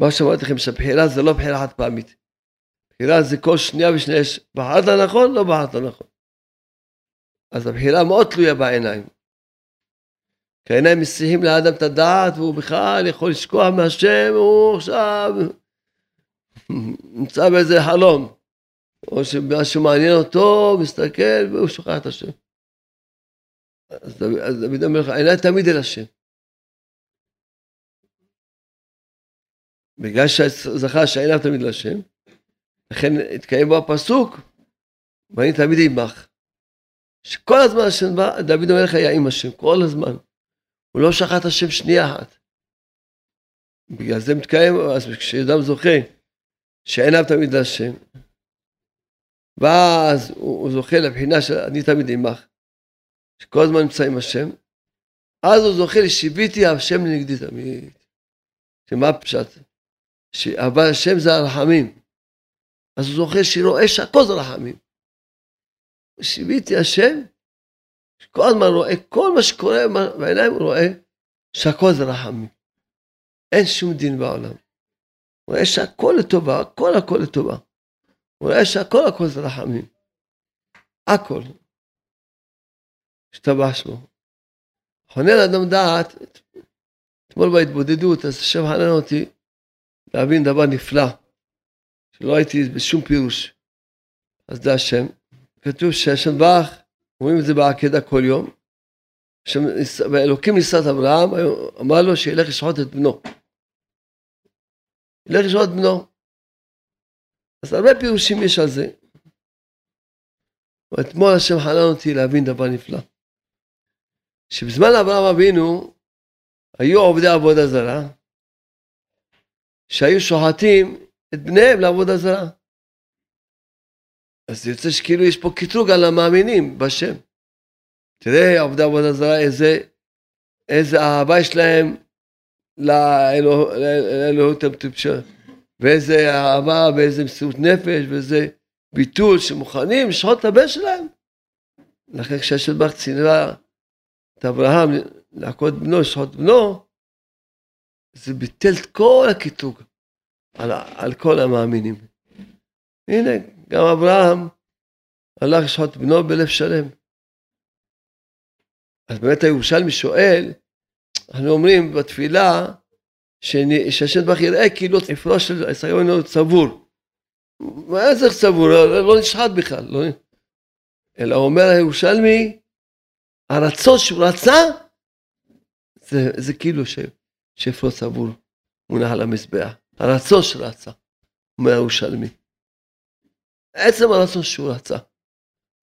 מה שאמרתי לכם, שהבחירה זה לא בחירה חד פעמית. בחירה זה כל שנייה ושנייה יש, בחרת נכון, לא בחרת נכון. אז הבחירה מאוד תלויה בעיניים. כי העיניים מסיחים לאדם את הדעת, והוא בכלל יכול לשכוח מהשם, הוא עכשיו נמצא באיזה חלום. או שמשהו מעניין אותו, מסתכל, והוא שוכח את השם. אז דוד אומר לך, עיניי תמיד אל השם. בגלל שזכה שעיניו תמיד להשם, לכן התקיים בו הפסוק, ואני תמיד עמך. שכל הזמן השם בא, דוד המלך היה עם השם, כל הזמן. הוא לא שכח את השם שנייה אחת. בגלל זה מתקיים, אז כשאדם זוכה שעיניו תמיד להשם, ואז הוא, הוא זוכה לבחינה של אני תמיד עמך, שכל הזמן נמצא עם השם, אז הוא זוכה לשיביתי השם לנגדי תמיד. שמה הפשט? אבל השם זה הרחמים. אז הוא זוכר שרואה שהכל זה רחמים. שיביתי השם, כל הזמן רואה, כל מה שקורה בעיניים הוא רואה שהכל זה רחמים. אין שום דין בעולם. הוא רואה שהכל לטובה, הכל הכל לטובה. הוא רואה שהכל הכל זה רחמים. הכל. השתבח שמו. חונן אדם דעת, אתמול בהתבודדות, אז השם חנן אותי להבין דבר נפלא, שלא הייתי בשום פירוש. אז זה השם. כתוב שהשם ברך, רואים את זה בעקדה כל יום. ואלוקים ניסת אברהם, אמר לו שילך לשחוט את בנו. ילך לשחוט את בנו. אז הרבה פירושים יש על זה. ואתמול השם חנן אותי להבין דבר נפלא. שבזמן אברהם אבינו היו עובדי עבודה זרה, שהיו שוחטים את בניהם לעבודה זרה. אז יוצא שכאילו יש פה קטרוג על המאמינים בשם. תראה עובדי עבודה זרה איזה, איזה אהבה יש להם לאלוהות הטיפשה, ואיזה אהבה ואיזה מסירות נפש ואיזה ביטול שמוכנים לשחוט את הבן שלהם. לכן כשהשם ברך צינה את אברהם להכות בנו, לשחוט בנו, זה ביטל את כל הקטרוג על, על כל המאמינים. הנה, גם אברהם הלך לשחוט בנו בלב שלם. אז באמת הירושלמי שואל, אנחנו אומרים בתפילה, שהשם ברך יראה כאילו אפרו של ישראל אינו צבור. מה זה צבור? לא, לא נשחט בכלל. לא... אלא אומר הירושלמי, הרצון שהוא רצה, זה, זה כאילו ש... שאפרו צבור מונח על המזבח. הרצון שרצה, אומר הירושלמי. עצם הרצון שהוא רצה.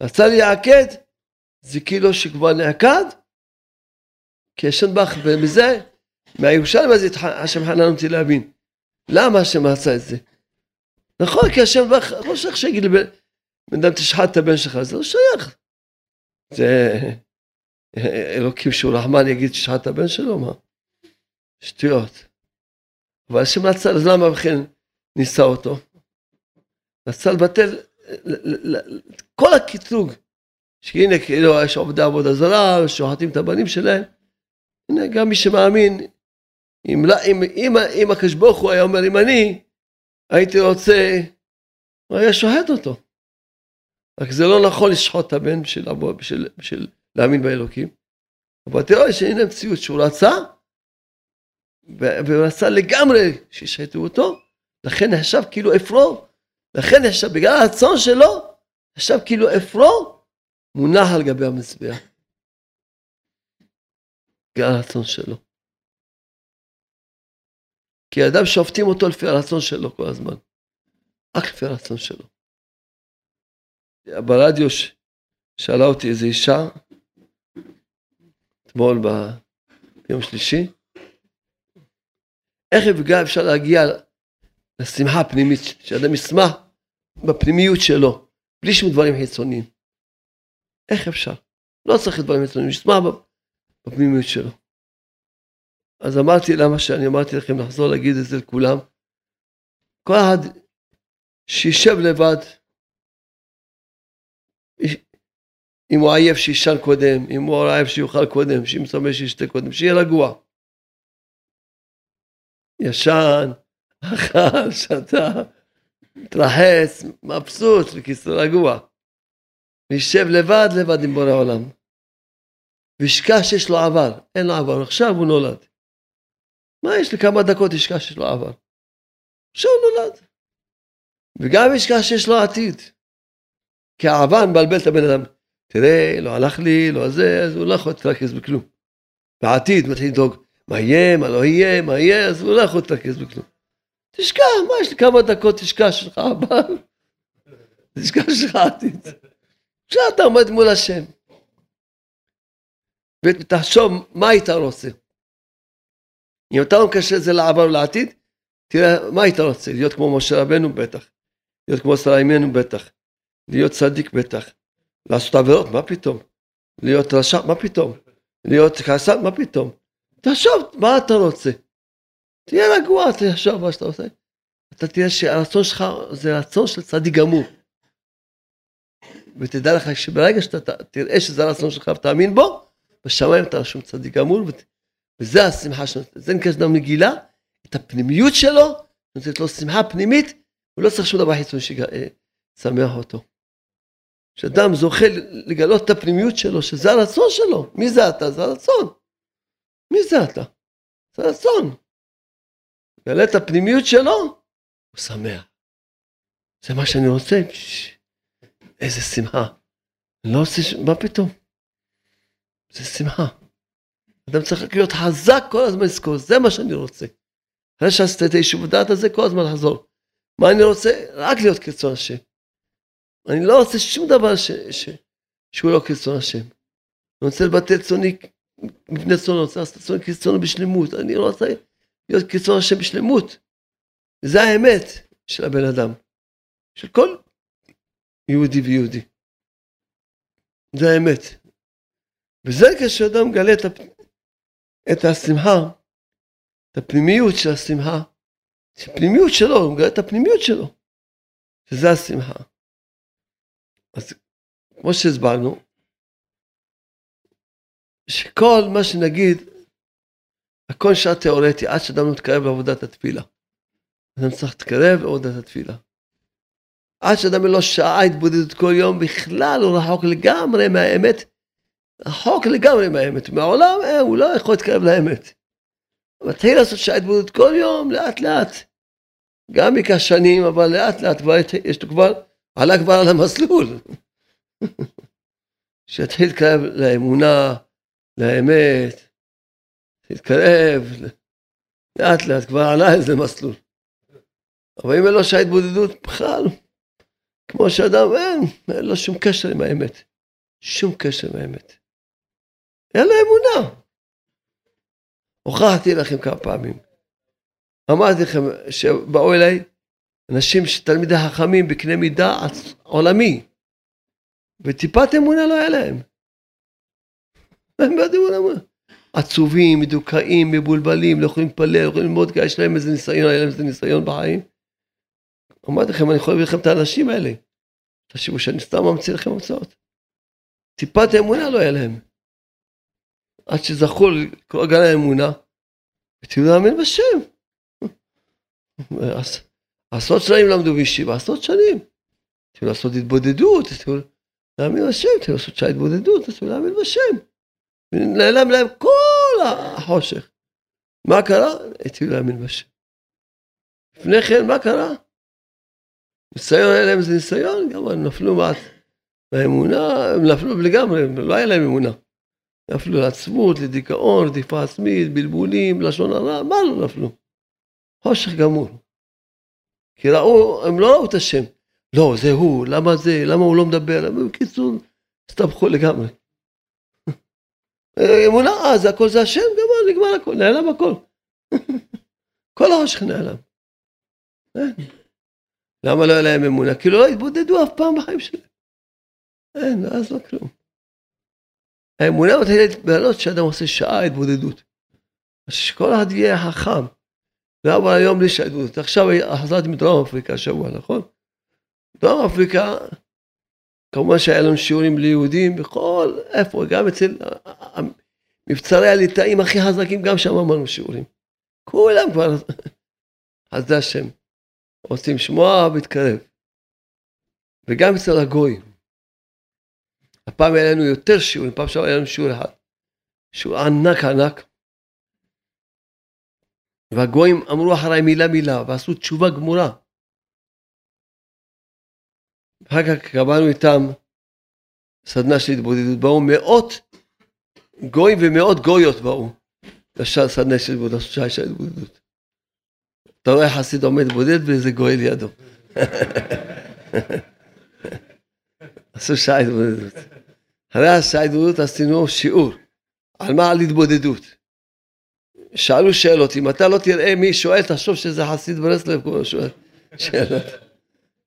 רצה להיעקד, זה כאילו שכבר נעקד, כי השם בך, ומזה, מהירושלמי הזה השם חנן אותי להבין. למה השם רצה את זה? נכון, כי השם בך, לא שייך שיגיד לבן אדם תשחט את הבן שלך, זה לא שייך. זה אלוקים שהוא רחמן יגיד תשחט את הבן שלו, מה? שטויות. אבל השם רצה, אז למה בכן ניסה אותו? רצה לבטל את כל הקטרוג, שהנה כאילו יש עובדי עבודה זרה, שוחטים את הבנים שלהם. הנה גם מי שמאמין, אם, לא, אם, אם, אם הקדוש ברוך הוא היה אומר אם אני הייתי רוצה, הוא היה שוחט אותו. רק זה לא נכון לשחוט את הבן בשביל, בשביל, בשביל להאמין באלוקים. אבל תראה שהנה מציאות שהוא רצה, והוא רצה לגמרי שישחטו אותו, לכן נחשב כאילו אפרו, לכן נחשב, בגלל הרצון שלו, נחשב כאילו אפרו מונח על גבי המזבח. בגלל הרצון שלו. כי אדם שופטים אותו לפי הרצון שלו כל הזמן. רק לפי הרצון שלו. ברדיו שאלה אותי איזו אישה, אתמול ביום שלישי, איך אפשר להגיע לשמחה הפנימית, שאדם ישמח בפנימיות שלו, בלי שום דברים חיצוניים. איך אפשר? לא צריך דברים חיצוניים, נשמע בפנימיות שלו. אז אמרתי למה שאני אמרתי לכם לחזור להגיד את זה לכולם. כל אחד שישב לבד, אם הוא עייף שישן קודם, אם הוא עייף שיאכל קודם, שאם צמא שישתה קודם, שיהיה רגוע. ישן, אכל, שתה, מתרחץ, מבסוט, בקיצור רגוע. וישב לבד לבד עם בורא עולם. וישכח שיש לו עבר, אין לו עבר, עכשיו הוא נולד. מה יש לי כמה דקות ישכח שיש לו עבר? עכשיו הוא נולד. וגם ישכח שיש לו עתיד. כי העבר מבלבל את הבן אדם. תראה, לא הלך לי, לא זה, אז הוא לא יכול להתרכז בכלום. בעתיד מתחיל לדאוג, מה יהיה, מה לא יהיה, מה יהיה, אז הוא לא יכול להתרכז בכלום. תשכח, מה יש לי כמה דקות, תשכח שלך (laughs) עבר, תשכח שלך עתיד. עכשיו אתה עומד מול השם. ותחשוב מה היית רוצה. אם אתה מקשר את זה לעבר ולעתיד, תראה מה היית רוצה, להיות כמו משה רבנו בטח, להיות כמו שרה אימנו בטח, להיות צדיק בטח, לעשות עבירות, מה פתאום? להיות רשע, מה פתאום? להיות כעסן, מה פתאום? תחשוב, מה אתה רוצה? תהיה רגוע, תחשוב מה שאתה עושה. אתה תראה שהרצון שלך זה רצון של צדיק גמור. ותדע לך שברגע שאתה תראה שזה הרצון שלך ותאמין בו, בשמיים אתה רשום צדיק גמור, וזה השמחה שלו. זה נקרא שאדם מגילה את הפנימיות שלו, נותנת לו שמחה פנימית, הוא לא צריך שום דבר חיצוני שישמח אותו. כשאדם זוכה לגלות את הפנימיות שלו, שזה הרצון שלו. מי זה אתה? זה הרצון. מי זה אתה? זה הרצון. גלה את הפנימיות שלו, הוא שמח. זה מה שאני רוצה. איזה שמחה. לא עושה, ש... מה פתאום? זה שמחה. אדם צריך להיות חזק כל הזמן לזכור, זה מה שאני רוצה. אחרי שעשית את היישוב הדעת הזה, כל הזמן לחזור. מה אני רוצה? רק להיות כרצון השם. אני לא עושה שום דבר ש, ש, שהוא לא כרצון השם. אני רוצה לבטל צוני צונו, אני רוצה לעשות צוני כרצונו בשלמות. אני לא רוצה להיות כרצון השם בשלמות. זה האמת של הבן אדם. של כל יהודי ויהודי. זה האמת. וזה כשאדם מגלה את, הפ... את השמחה, את הפנימיות של השמחה, את הפנימיות שלו, הוא מגלה את הפנימיות שלו, שזה השמחה. אז כמו שהסברנו, שכל מה שנגיד, הכל שעה תיאורטי, עד שאדם לא מתקרב לעבודת התפילה. אדם צריך להתקרב לעבודת התפילה. עד שאדם לו שעה התבודדות כל יום, בכלל הוא רחוק לגמרי מהאמת. רחוק לגמרי מהאמת. מעולם אה, הוא לא יכול להתקרב לאמת. מתחיל לעשות שעה התבודדות כל יום, לאט לאט. גם ייקח שנים, אבל לאט לאט כבר יש לו כבר, עלה כבר על המסלול. (laughs) שיתחיל להתקרב לאמונה, לאמת, להתקרב, לאט לאט, כבר עלה איזה מסלול. אבל אם אין לו שעה התבודדות, בכלל. כמו שאדם אין, אין לו שום קשר עם האמת. שום קשר עם האמת. אין לו אמונה. הוכחתי לכם כמה פעמים. אמרתי לכם שבאו אליי אנשים שתלמידי חכמים בקנה מידה עולמי, וטיפת אמונה לא היה להם. הם בעד אמונה. עצובים, מדוכאים, מבולבלים, לא יכולים להתפלל, לא יכולים ללמוד, כי יש להם איזה ניסיון, היה להם איזה ניסיון בחיים. אמרתי לכם, אני יכול להביא לכם את האנשים האלה. תחשבו שאני סתם ממציא לכם המצאות. טיפת אמונה לא היה להם. עד שזכו לקרוא גן האמונה, התחילו להאמין בשם. (laughs) עשרות שנים למדו בישיבה, עשרות שנים. התחילו לעשות התבודדות, התחילו להאמין בשם, התחילו לעשות שעה התבודדות, התחילו להאמין בשם. נעלם להם כל החושך. מה קרה? התחילו להאמין בשם. לפני כן, מה קרה? ניסיון היה להם איזה ניסיון, גם הם נפלו מעט מהאמונה, הם נפלו לגמרי, לא היה להם אמונה. נפלו לעצמות, לדיכאון, רדיפה עצמית, בלבולים, לשון הרע, מה לא נפלו? חושך גמור. כי ראו, הם לא ראו את השם. לא, זה הוא, למה זה, למה הוא לא מדבר? בקיצור, הסתבכו לגמרי. אמונה, אה, זה הכל זה השם, גמר, נגמר הכל, נעלם הכל. (laughs) כל החושך נעלם. למה לא היה להם אמונה? כי לא התבודדו אף פעם בחיים שלהם. אין, אז לא כלום. האמונה מתחילה להתבלות כשאדם עושה שעה התבודדות. אז שכל אחד יהיה חכם. זה אבל היום בלי שעה עכשיו חזרתי מדרום אפריקה השבוע, נכון? דרום אפריקה, כמובן שהיה לנו שיעורים ליהודים בכל, איפה, גם אצל מבצרי הליטאים הכי חזקים, גם שם אמרנו שיעורים. כולם כבר, (laughs) אז זה השם. רוצים לשמוע ולהתקרב. וגם אצל הגויים. הפעם היה לנו יותר שיעורים, פעם שעברה היה לנו שיעור אחד. שיעור ענק ענק. והגויים אמרו אחריי מילה מילה ועשו תשובה גמורה. אחר כך קבענו איתם סדנה של התבודדות, באו מאות גויים ומאות גויות באו לסדנה של התבודדות, שעה של התבודדות. אתה רואה חסיד עומד בודד ואיזה גוי לידו. (laughs) עשו שעה התבודדות. אחרי השעה התבודדות עשינו שיעור. על מה? על התבודדות. שאלו שאלות, אם אתה לא תראה מי שואל, תחשוב שזה חסיד ברסלב, כמו שואל שאלות.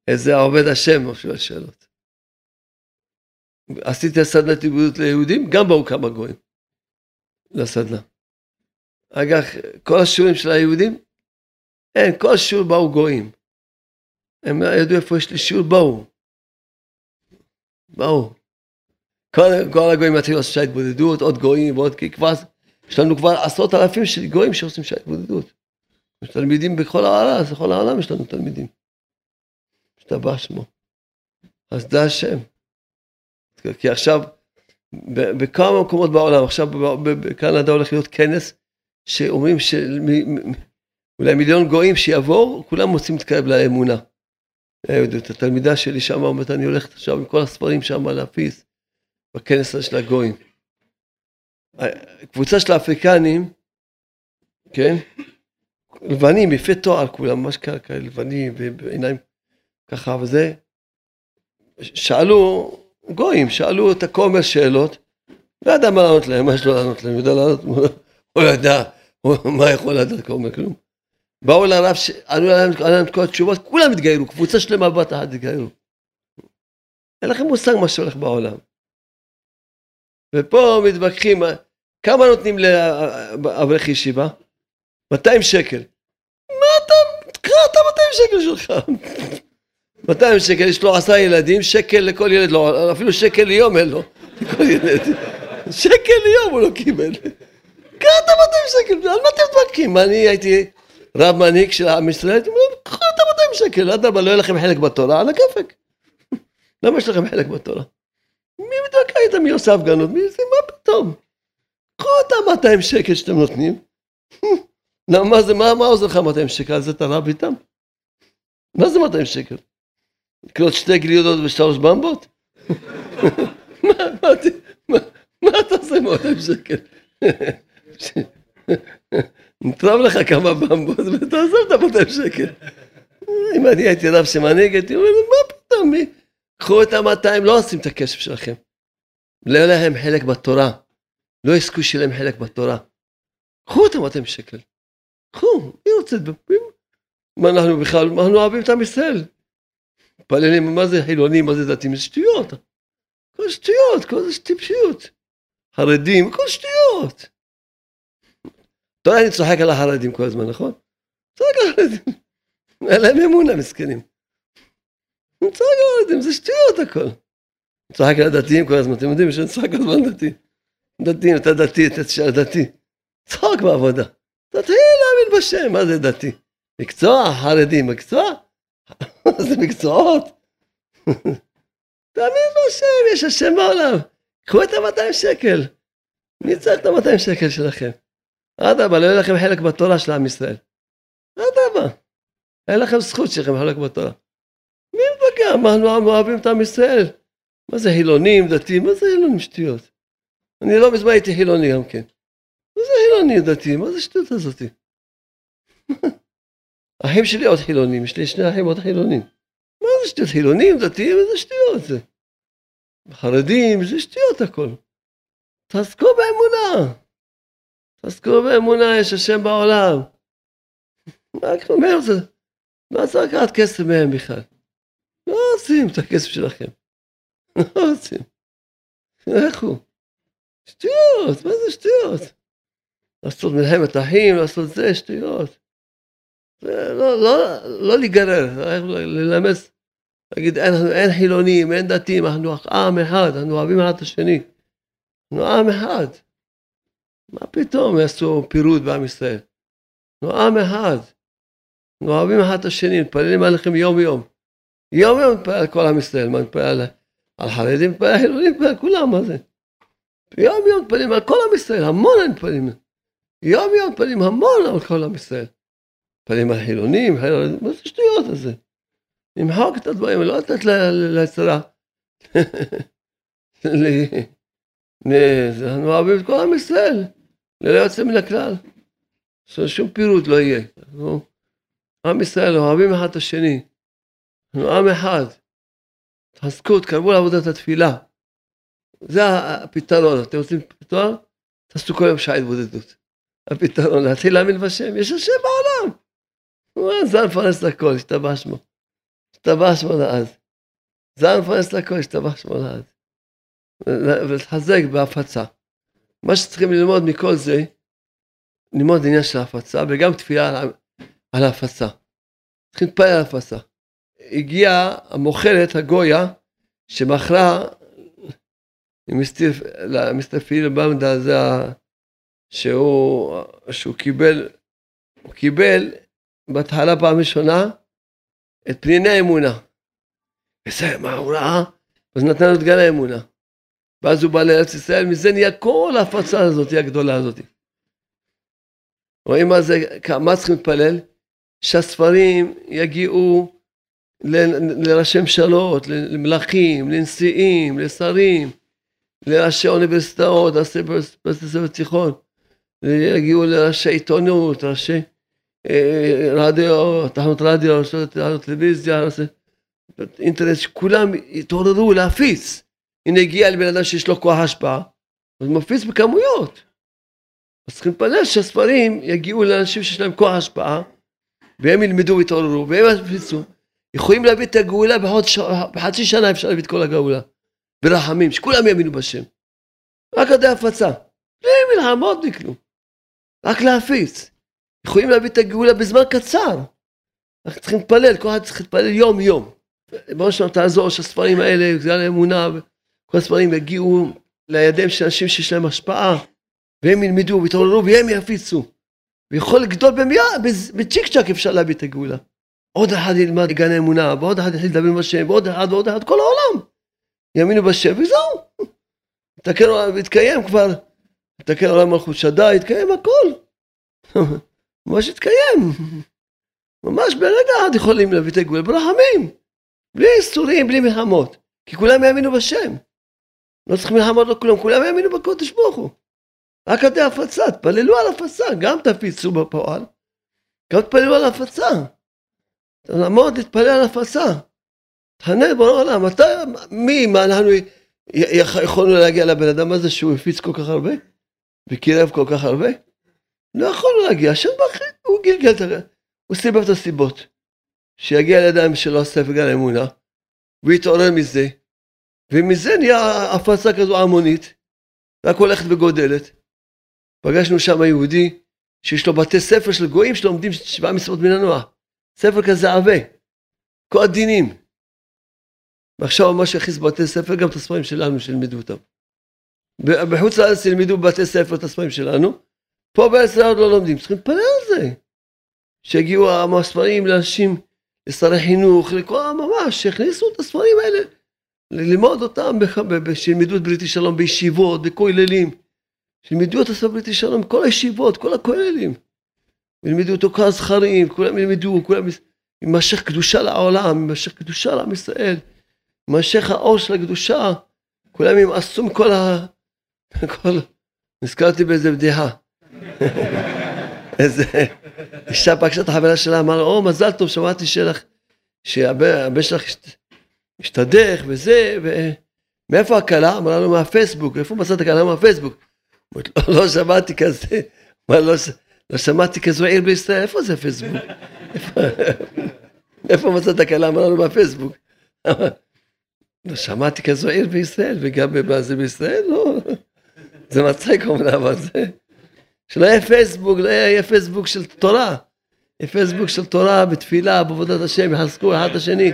איזה עובד השם הוא שואל שאלות. עשיתי סדנת התבודדות ליהודים, גם באו כמה גויים לסדנה. אגב, כל השיעורים של היהודים, אין, כל שיעור באו גויים. הם ידעו איפה יש לי שיעור, באו. באו. כל, כל הגויים מתחילים לעשות שעה התבודדות, עוד גויים ועוד כבר, יש לנו כבר עשרות אלפים של גויים שעושים שעה התבודדות. יש תלמידים בכל העולם, בכל העולם יש לנו תלמידים. השתבח שמו. אז זה השם. כי עכשיו, בכמה מקומות בעולם, עכשיו בקנדה הולך להיות כנס, שאומרים שאולי מיליון גויים שיבואו, כולם רוצים להתקרב לאמונה. את התלמידה שלי שם אומרת, אני הולכת עכשיו עם כל הספרים שם להפיס בכנס הזה של הגויים. קבוצה של האפריקנים, כן? לבנים, יפי תואר כולם, ממש כאלה לבנים ובעיניים ככה וזה. שאלו, גויים, שאלו את הכומר שאלות, לא ידע מה לענות להם, מה יש לו לענות להם, יודע לענות, (laughs) הוא ידע, מה יכול לדעת כומר, כלום. באו לרב, ענו להם את כל התשובות, כולם התגיירו, קבוצה שלמה בת אחת התגיירו. אין לכם מושג מה שהולך בעולם. ופה מתווכחים, כמה נותנים לאברך ישיבה? 200 שקל. מה אתה, תקרא את ה-200 שקל שלך. (laughs) 200 שקל, יש לו עשרה ילדים, שקל לכל ילד, לא, אפילו שקל ליום אין לו, ילד. שקל ליום הוא לא קיבל. קרא את ה-200 שקל, על מה אתם מתווכחים? אני הייתי רב מנהיג של עם ישראל? הייתי אומר, קחו את ה-200 שקל, אדרבה, לא יהיה לכם חלק בתורה, על הכיפק. למה יש לכם חלק בתורה? מי מתווכח איתם? מי עושה הפגנות? מי זה? מה פתאום? קחו את ה-200 שקל שאתם נותנים. (laughs) מה זה, מה עוזר לך 200 שקל? זה אתה רב איתם? מה זה 200 שקל? לקנות שתי גלידות ושלוש במבות? מה אתה עושה עם 200 שקל? נתרם לך כמה במבות ותעזוב את ה-200 שקל. אם אני הייתי רב שמנהיג, הייתי אומר, מה פתאום, קחו את ה-200, לא עושים את הכסף שלכם. לא יהיה להם חלק בתורה. לא יזכו שיהיה להם חלק בתורה. קחו את ה-200 שקל. קחו, מי רוצה לדבר? מה אנחנו בכלל, אנחנו אוהבים את עם ישראל? מתפללים, מה זה חילונים, מה זה דתיים? זה שטויות. כל שטויות, כל זה טיפשיות. חרדים, כל שטויות. אתה יודע, אני צוחק על החרדים כל הזמן, נכון? צוחק על החרדים. אין להם אמונה, מסכנים. אני צוחק על החרדים, זה שטויות הכל. אני צוחק על הדתיים כל הזמן, אתם יודעים שאני צוחק כל הזמן דתי. דתיים, אתה דתי, אתה תשאר דתי. צחוק בעבודה. תתחיל להאמין בשם, מה זה דתי? מקצוע, חרדים, מקצוע? (laughs) זה מקצועות. תאמין בשם, יש השם בעולם. קחו את ה-200 שקל. מי צריך את ה-200 שקל שלכם? אדרבה, לא יהיה לכם חלק בתורה של עם ישראל. אדרבה. אין לכם זכות שיהיה לכם חלק בתורה. מי מתווכח? מה אנחנו אוהבים את עם ישראל? מה זה חילונים, דתיים? מה זה חילונים שטויות? אני לא מזמן הייתי חילוני גם כן. מה זה חילוני דתי? מה זה שטות הזאתי? (laughs) אחים שלי עוד חילונים, יש לי שני אחים עוד חילונים. מה זה שטויות? חילונים, דתיים, איזה שטויות זה? חרדים, זה שטויות הכל. תעסקו באמונה. תעסקו באמונה, יש השם בעולם. (laughs) רק אומר זה, לא צריך לקחת כסף מהם בכלל. לא עושים את הכסף שלכם. (laughs) לא רוצים. הוא? שטויות, מה זה שטויות? לעשות מלחמת אחים, לעשות זה, שטויות. לא, לא, לא להיגרר, ללמד, להגיד אין, אין חילונים, אין דתיים, אנחנו עם אחד, אנחנו אוהבים אחד את השני. אנחנו עם אחד. מה פתאום יעשו פירוד בעם ישראל? אנחנו עם אחד. אנחנו אוהבים אחד את השני, מתפללים עליכם יום יום. יום יום מתפלל על כל עם ישראל, מה מתפלל על, חרדים, מתפלל על חילונים, מתפלל על כולם, מה זה? יום יום מתפללים על כל עם ישראל, המון מתפללים. יום יום מתפללים המון על כל עם ישראל. מתפללים על חילונים, חילונים, מה זה שטויות הזה? למחוק את הדברים, לא לתת ליצרה. (laughs) אנחנו אוהבים את כל עם ישראל, ללא יוצא מן הכלל. שום פירוט לא יהיה. עם ישראל אוהבים אחד את השני. אנחנו עם אחד. תחזקו, תקרבו לעבודת התפילה. זה הפתרון. אתם רוצים פתרון? תעשו כל יום שעה התבודדות. הפתרון, להתחיל להאמין בשם. יש השם בעולם. זן מפרנס לכל, השתבח שמו. השתבח שמו לעד. זן מפרנס לכל, השתבח שמו לעד. ולהתחזק בהפצה. מה שצריכים ללמוד מכל זה, ללמוד עניין של הפצה, וגם תפילה על, על ההפצה. צריכים להתפלל על ההפצה. הגיעה המוכרת, הגויה, שמכרה מיסטר פיל במדה, זה שהוא, שהוא קיבל, הוא קיבל בהתחלה פעם ראשונה את פניני האמונה. וזה מה הוא ראה? אז נתן לו את גן האמונה. ואז הוא בא לארץ ישראל, מזה נהיה כל ההפצה הזאת, הגדולה הזאת. רואים מה זה, מה צריכים להתפלל? שהספרים יגיעו לראשי ממשלות, למלכים, לנשיאים, לשרים, לראשי אוניברסיטאות, לראשי בתי ספר תיכון, יגיעו לראשי עיתונות, ראשי רדיו, תחנות רדיו, תחנות טלוויזיה, אינטרנט, שכולם יתעוררו להפיץ. הנה הגיע לבן אדם שיש לו כוח השפעה, אז מפיץ בכמויות. אז צריכים להתפלל שהספרים יגיעו לאנשים שיש להם כוח השפעה, והם ילמדו ויתעוררו, והם יפיצו. יכולים להביא את הגאולה בחצי שנה אפשר להביא את כל הגאולה. ברחמים, שכולם יאמינו בשם. רק עדי הפצה. בלי מלחמות כלום. רק להפיץ. יכולים להביא את הגאולה בזמן קצר. אנחנו צריכים להתפלל, כל אחד צריך להתפלל יום יום. בראש שלנו תעזור שהספרים האלה, בגלל האמונה, כל הספרים יגיעו לידיהם של אנשים שיש להם השפעה, והם ילמדו ויתעוררו והם יפיצו. ויכול לגדול במיד, בצ'יק צ'אק אפשר להביא את הגאולה. עוד אחד ילמד גן האמונה, ועוד אחד יתחיל לדבר עם השם, ועוד אחד ועוד אחד, כל העולם. יאמינו בשם, וזהו. יתקן עולם, יתקיים כבר, יתקן עולם מלכות שדי, יתקיים הכל. (laughs) ממש יתקיים. ממש ברגע אחד יכולים להביא את הגאולה ברחמים. בלי איסורים, בלי מלחמות. כי כולם יאמינו בשם. לא צריך מלחמות, לא כולם, כולם יאמינו בקודש ברוך הוא. רק עדי הפצה, תפללו על הפצה, גם תפיצו בפועל, גם תפללו על הפצה. לעמוד, להתפלל על הפצה. תענה בורא עולם, אתה, מי, מה אנחנו יכולנו להגיע לבן אדם הזה שהוא הפיץ כל כך הרבה? וקירב כל כך הרבה? לא יכולנו להגיע, השם בכיר, הוא גלגל את ה... הוא סיבב את הסיבות. שיגיע לידיים שלו הספר גן האמונה, ויתעורר מזה, ומזה נהיה הפצה כזו המונית, רק הולכת וגודלת. פגשנו שם יהודי שיש לו בתי ספר של גויים שלומדים שבעה מצוות מן הנוער. ספר כזה עבה, כל הדינים. ועכשיו ממש יכניס בבתי ספר גם את הספרים שלנו שילמדו אותם. בחוץ לארץ ילמדו בבתי ספר את הספרים שלנו, פה בארץ עוד לא לומדים, צריכים להתפלל על זה. שיגיעו הספרים לאנשים, לשרי חינוך, לכל ממש, שיכניסו את הספרים האלה, ללמוד אותם, שילמדו את בריטי שלום בישיבות, בכוללים. שילמדו את הספר בריטי שלום, כל הישיבות, כל הכוללים. ילמדו אותו כל הזכרים, כולם ילמדו, כולם יימשך קדושה לעולם, יימשך קדושה לעם ישראל, יימשך האור של הקדושה, כולם ימאסו מכל ה... (laughs) כל... נזכרתי באיזה בדיחה. איזה אישה פגשה את החברה שלה, אמרה לו, או מזל טוב, שמעתי שלך, שהבן שלך השתדך וזה, ומאיפה הכלה? אמרה לו, מהפייסבוק, איפה מצאת הכלה מהפייסבוק? לא שמעתי כזה, לא, לא שמעתי כזו עיר בישראל, איפה זה פייסבוק? איפה מצאת כלה? אמרה לו, מהפייסבוק. לא שמעתי כזו עיר בישראל, וגם בזה בישראל, לא. זה מצחיק אומנם, אבל זה... שלא יהיה פייסבוק, לא יהיה פייסבוק של תורה. יהיה פייסבוק של תורה, בתפילה, בעבודת השם, יחזקו אחד את השני.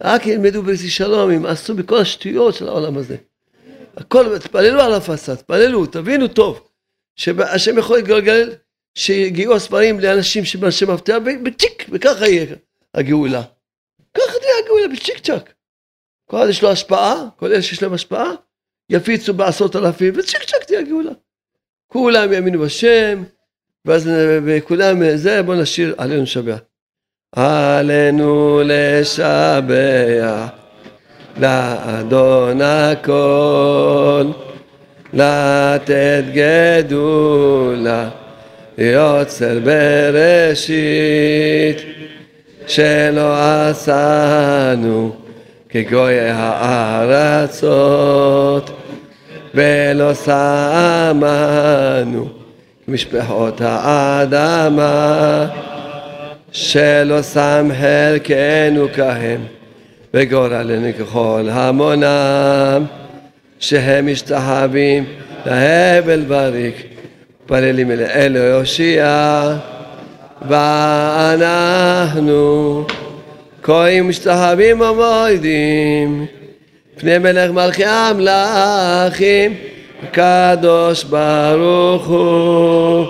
רק ילמדו באיזה שלום, ימאסו בכל השטויות של העולם הזה. הכל, תפללו על הפצה, תפללו, תבינו טוב, שהשם יכול להתגלגל, שיגיעו הספרים לאנשים שבאנשי מפתח, בצ'יק, וככה יהיה הגאולה. ככה תהיה הגאולה, בצ'יק צ'אק. כל אחד יש לו השפעה, כל אלה שיש להם השפעה, יפיצו בעשרות אלפים, וצ'יק צ'אק תהיה הגאולה. כולם יאמינו בשם, ואז וכולם זה, בואו נשאיר עלינו לשבח. עלינו לשבח לאדון הכל, לתת גדולה, יוצר בראשית, שלא עשנו כגוי הארצות, ולא שמנו משפחות האדמה, שלא שם חלקנו כהם. וגורלנו ככל המונם, שהם משתחווים להבל בריק, פללים אל אלו יושיע, ואנחנו כהים משתחווים ומועדים, פני מלך מלכי המלאכים, קדוש ברוך הוא,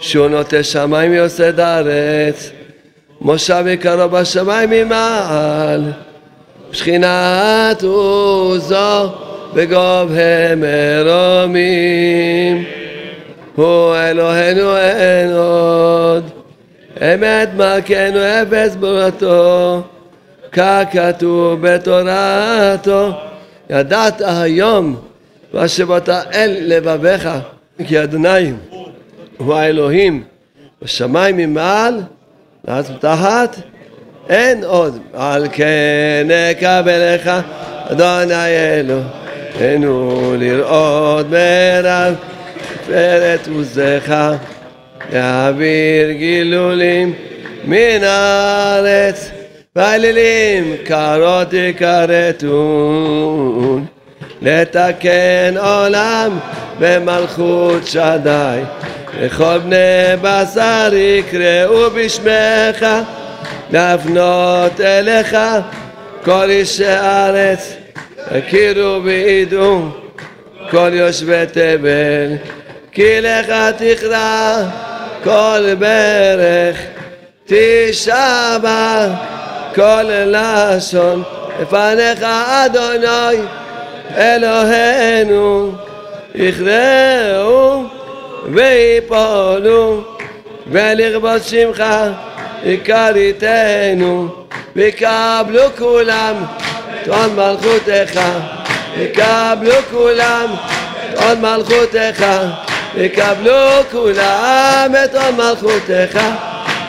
שהוא נוטה שמיים יוסד ארץ, מושב יקרו בשמיים ממעל. שכינת עוזו בגובה מרומים הוא אלוהינו אין עוד. אמת מלכנו אפס בורתו ככתוב בתורתו ידעת היום ושבעת אל לבביך כי אדוני הוא האלוהים בשמיים ממעל ואז מתחת אין עוד. על כן נקבל לך, אדוני אלוהינו, לראות מרב תפארת עוזך, להעביר גילולים מן הארץ, והאלילים קרות יכרתון, לתקן עולם במלכות שדי, וכל בני בשר יקראו בשמך להפנות אליך כל אישי הארץ, הכירו וידעו כל יושבי תבל, כי לך תכרע כל ברך, תשבע כל לשון, לפניך אדוני אלוהינו, יכרעו ויפולו ולכבוד שמך הכריתנו וקבלו כולם תעון מלכותך וקבלו כולם תעון מלכותך וקבלו כולם את עון מלכותך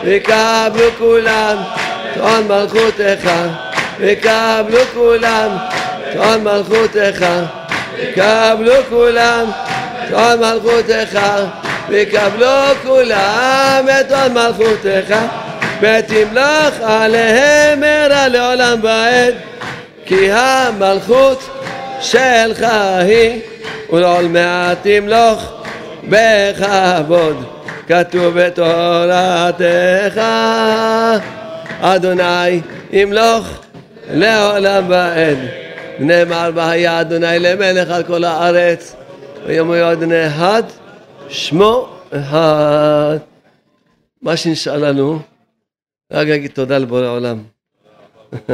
וקבלו כולם תעון מלכותך וקבלו כולם תעון מלכותך וקבלו כולם תעון מלכותך וקבלו כולם את עון מלכותך ותמלוך עליהם מהרה לעולם ועד כי המלכות שלך היא ולעולמיה תמלוך בכבוד כתוב בתורתך אדוני ימלוך לעולם ועד נאמר והיה אדוני למלך על כל הארץ ויאמרו אדוני אחד שמו אחד מה שנשאר לנו רק להגיד תודה לבורא עולם. (laughs)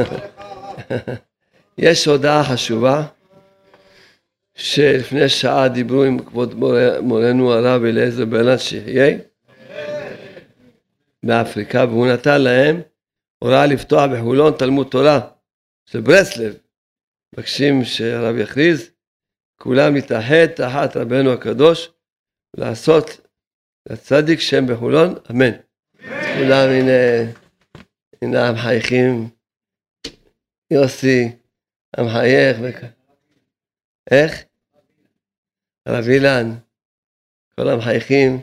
יש הודעה חשובה שלפני שעה דיברו עם כבוד מורנו הרב אליעזר ברלנד שיחיה מאפריקה והוא נתן להם הוראה לפתוח בחולון תלמוד תורה של ברסלב. מבקשים שהרב יכריז כולם להתאחד תחת רבנו הקדוש ולעשות לצדיק שם בחולון אמן. כולם הנה הנה המחייכים, יוסי, המחייך. איך? הרב אילן, כל המחייכים,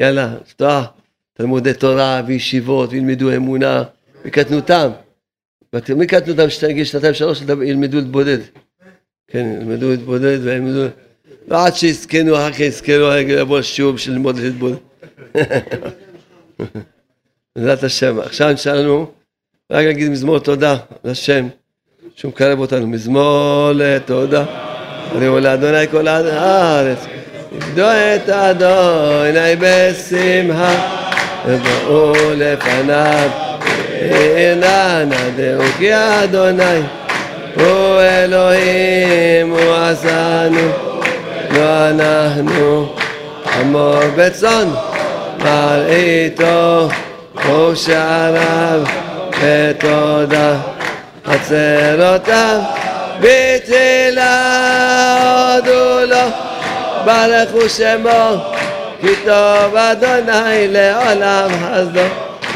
יאללה, לפתוח תלמודי תורה וישיבות וילמדו אמונה בקטנותם. מקטנותם לא שנגיד שנתיים שלוש ילמדו להתבודד. כן, ילמדו להתבודד וילמדו... ועד לא, שיזכנו, אחר כך יזכנו, יבוא השיעור של ללמוד להתבודד. (laughs) בעזרת השם. עכשיו נשאלנו, רק נגיד מזמור תודה לשם שהוא מקרב אותנו. מזמור לתודה. אני אומר לאדוני כל הארץ. עבדו את אדוני בשמחה ובואו לפניו. אננה דהו כי אוקיי, אדוני. הוא אלוהים הוא עשנו לא אנחנו. עמו בצאן מרעיתו ושעריו ותודה עצרותיו. בתהילה הודו לו ברכו שמו כי טוב אדוני לעולם חסדו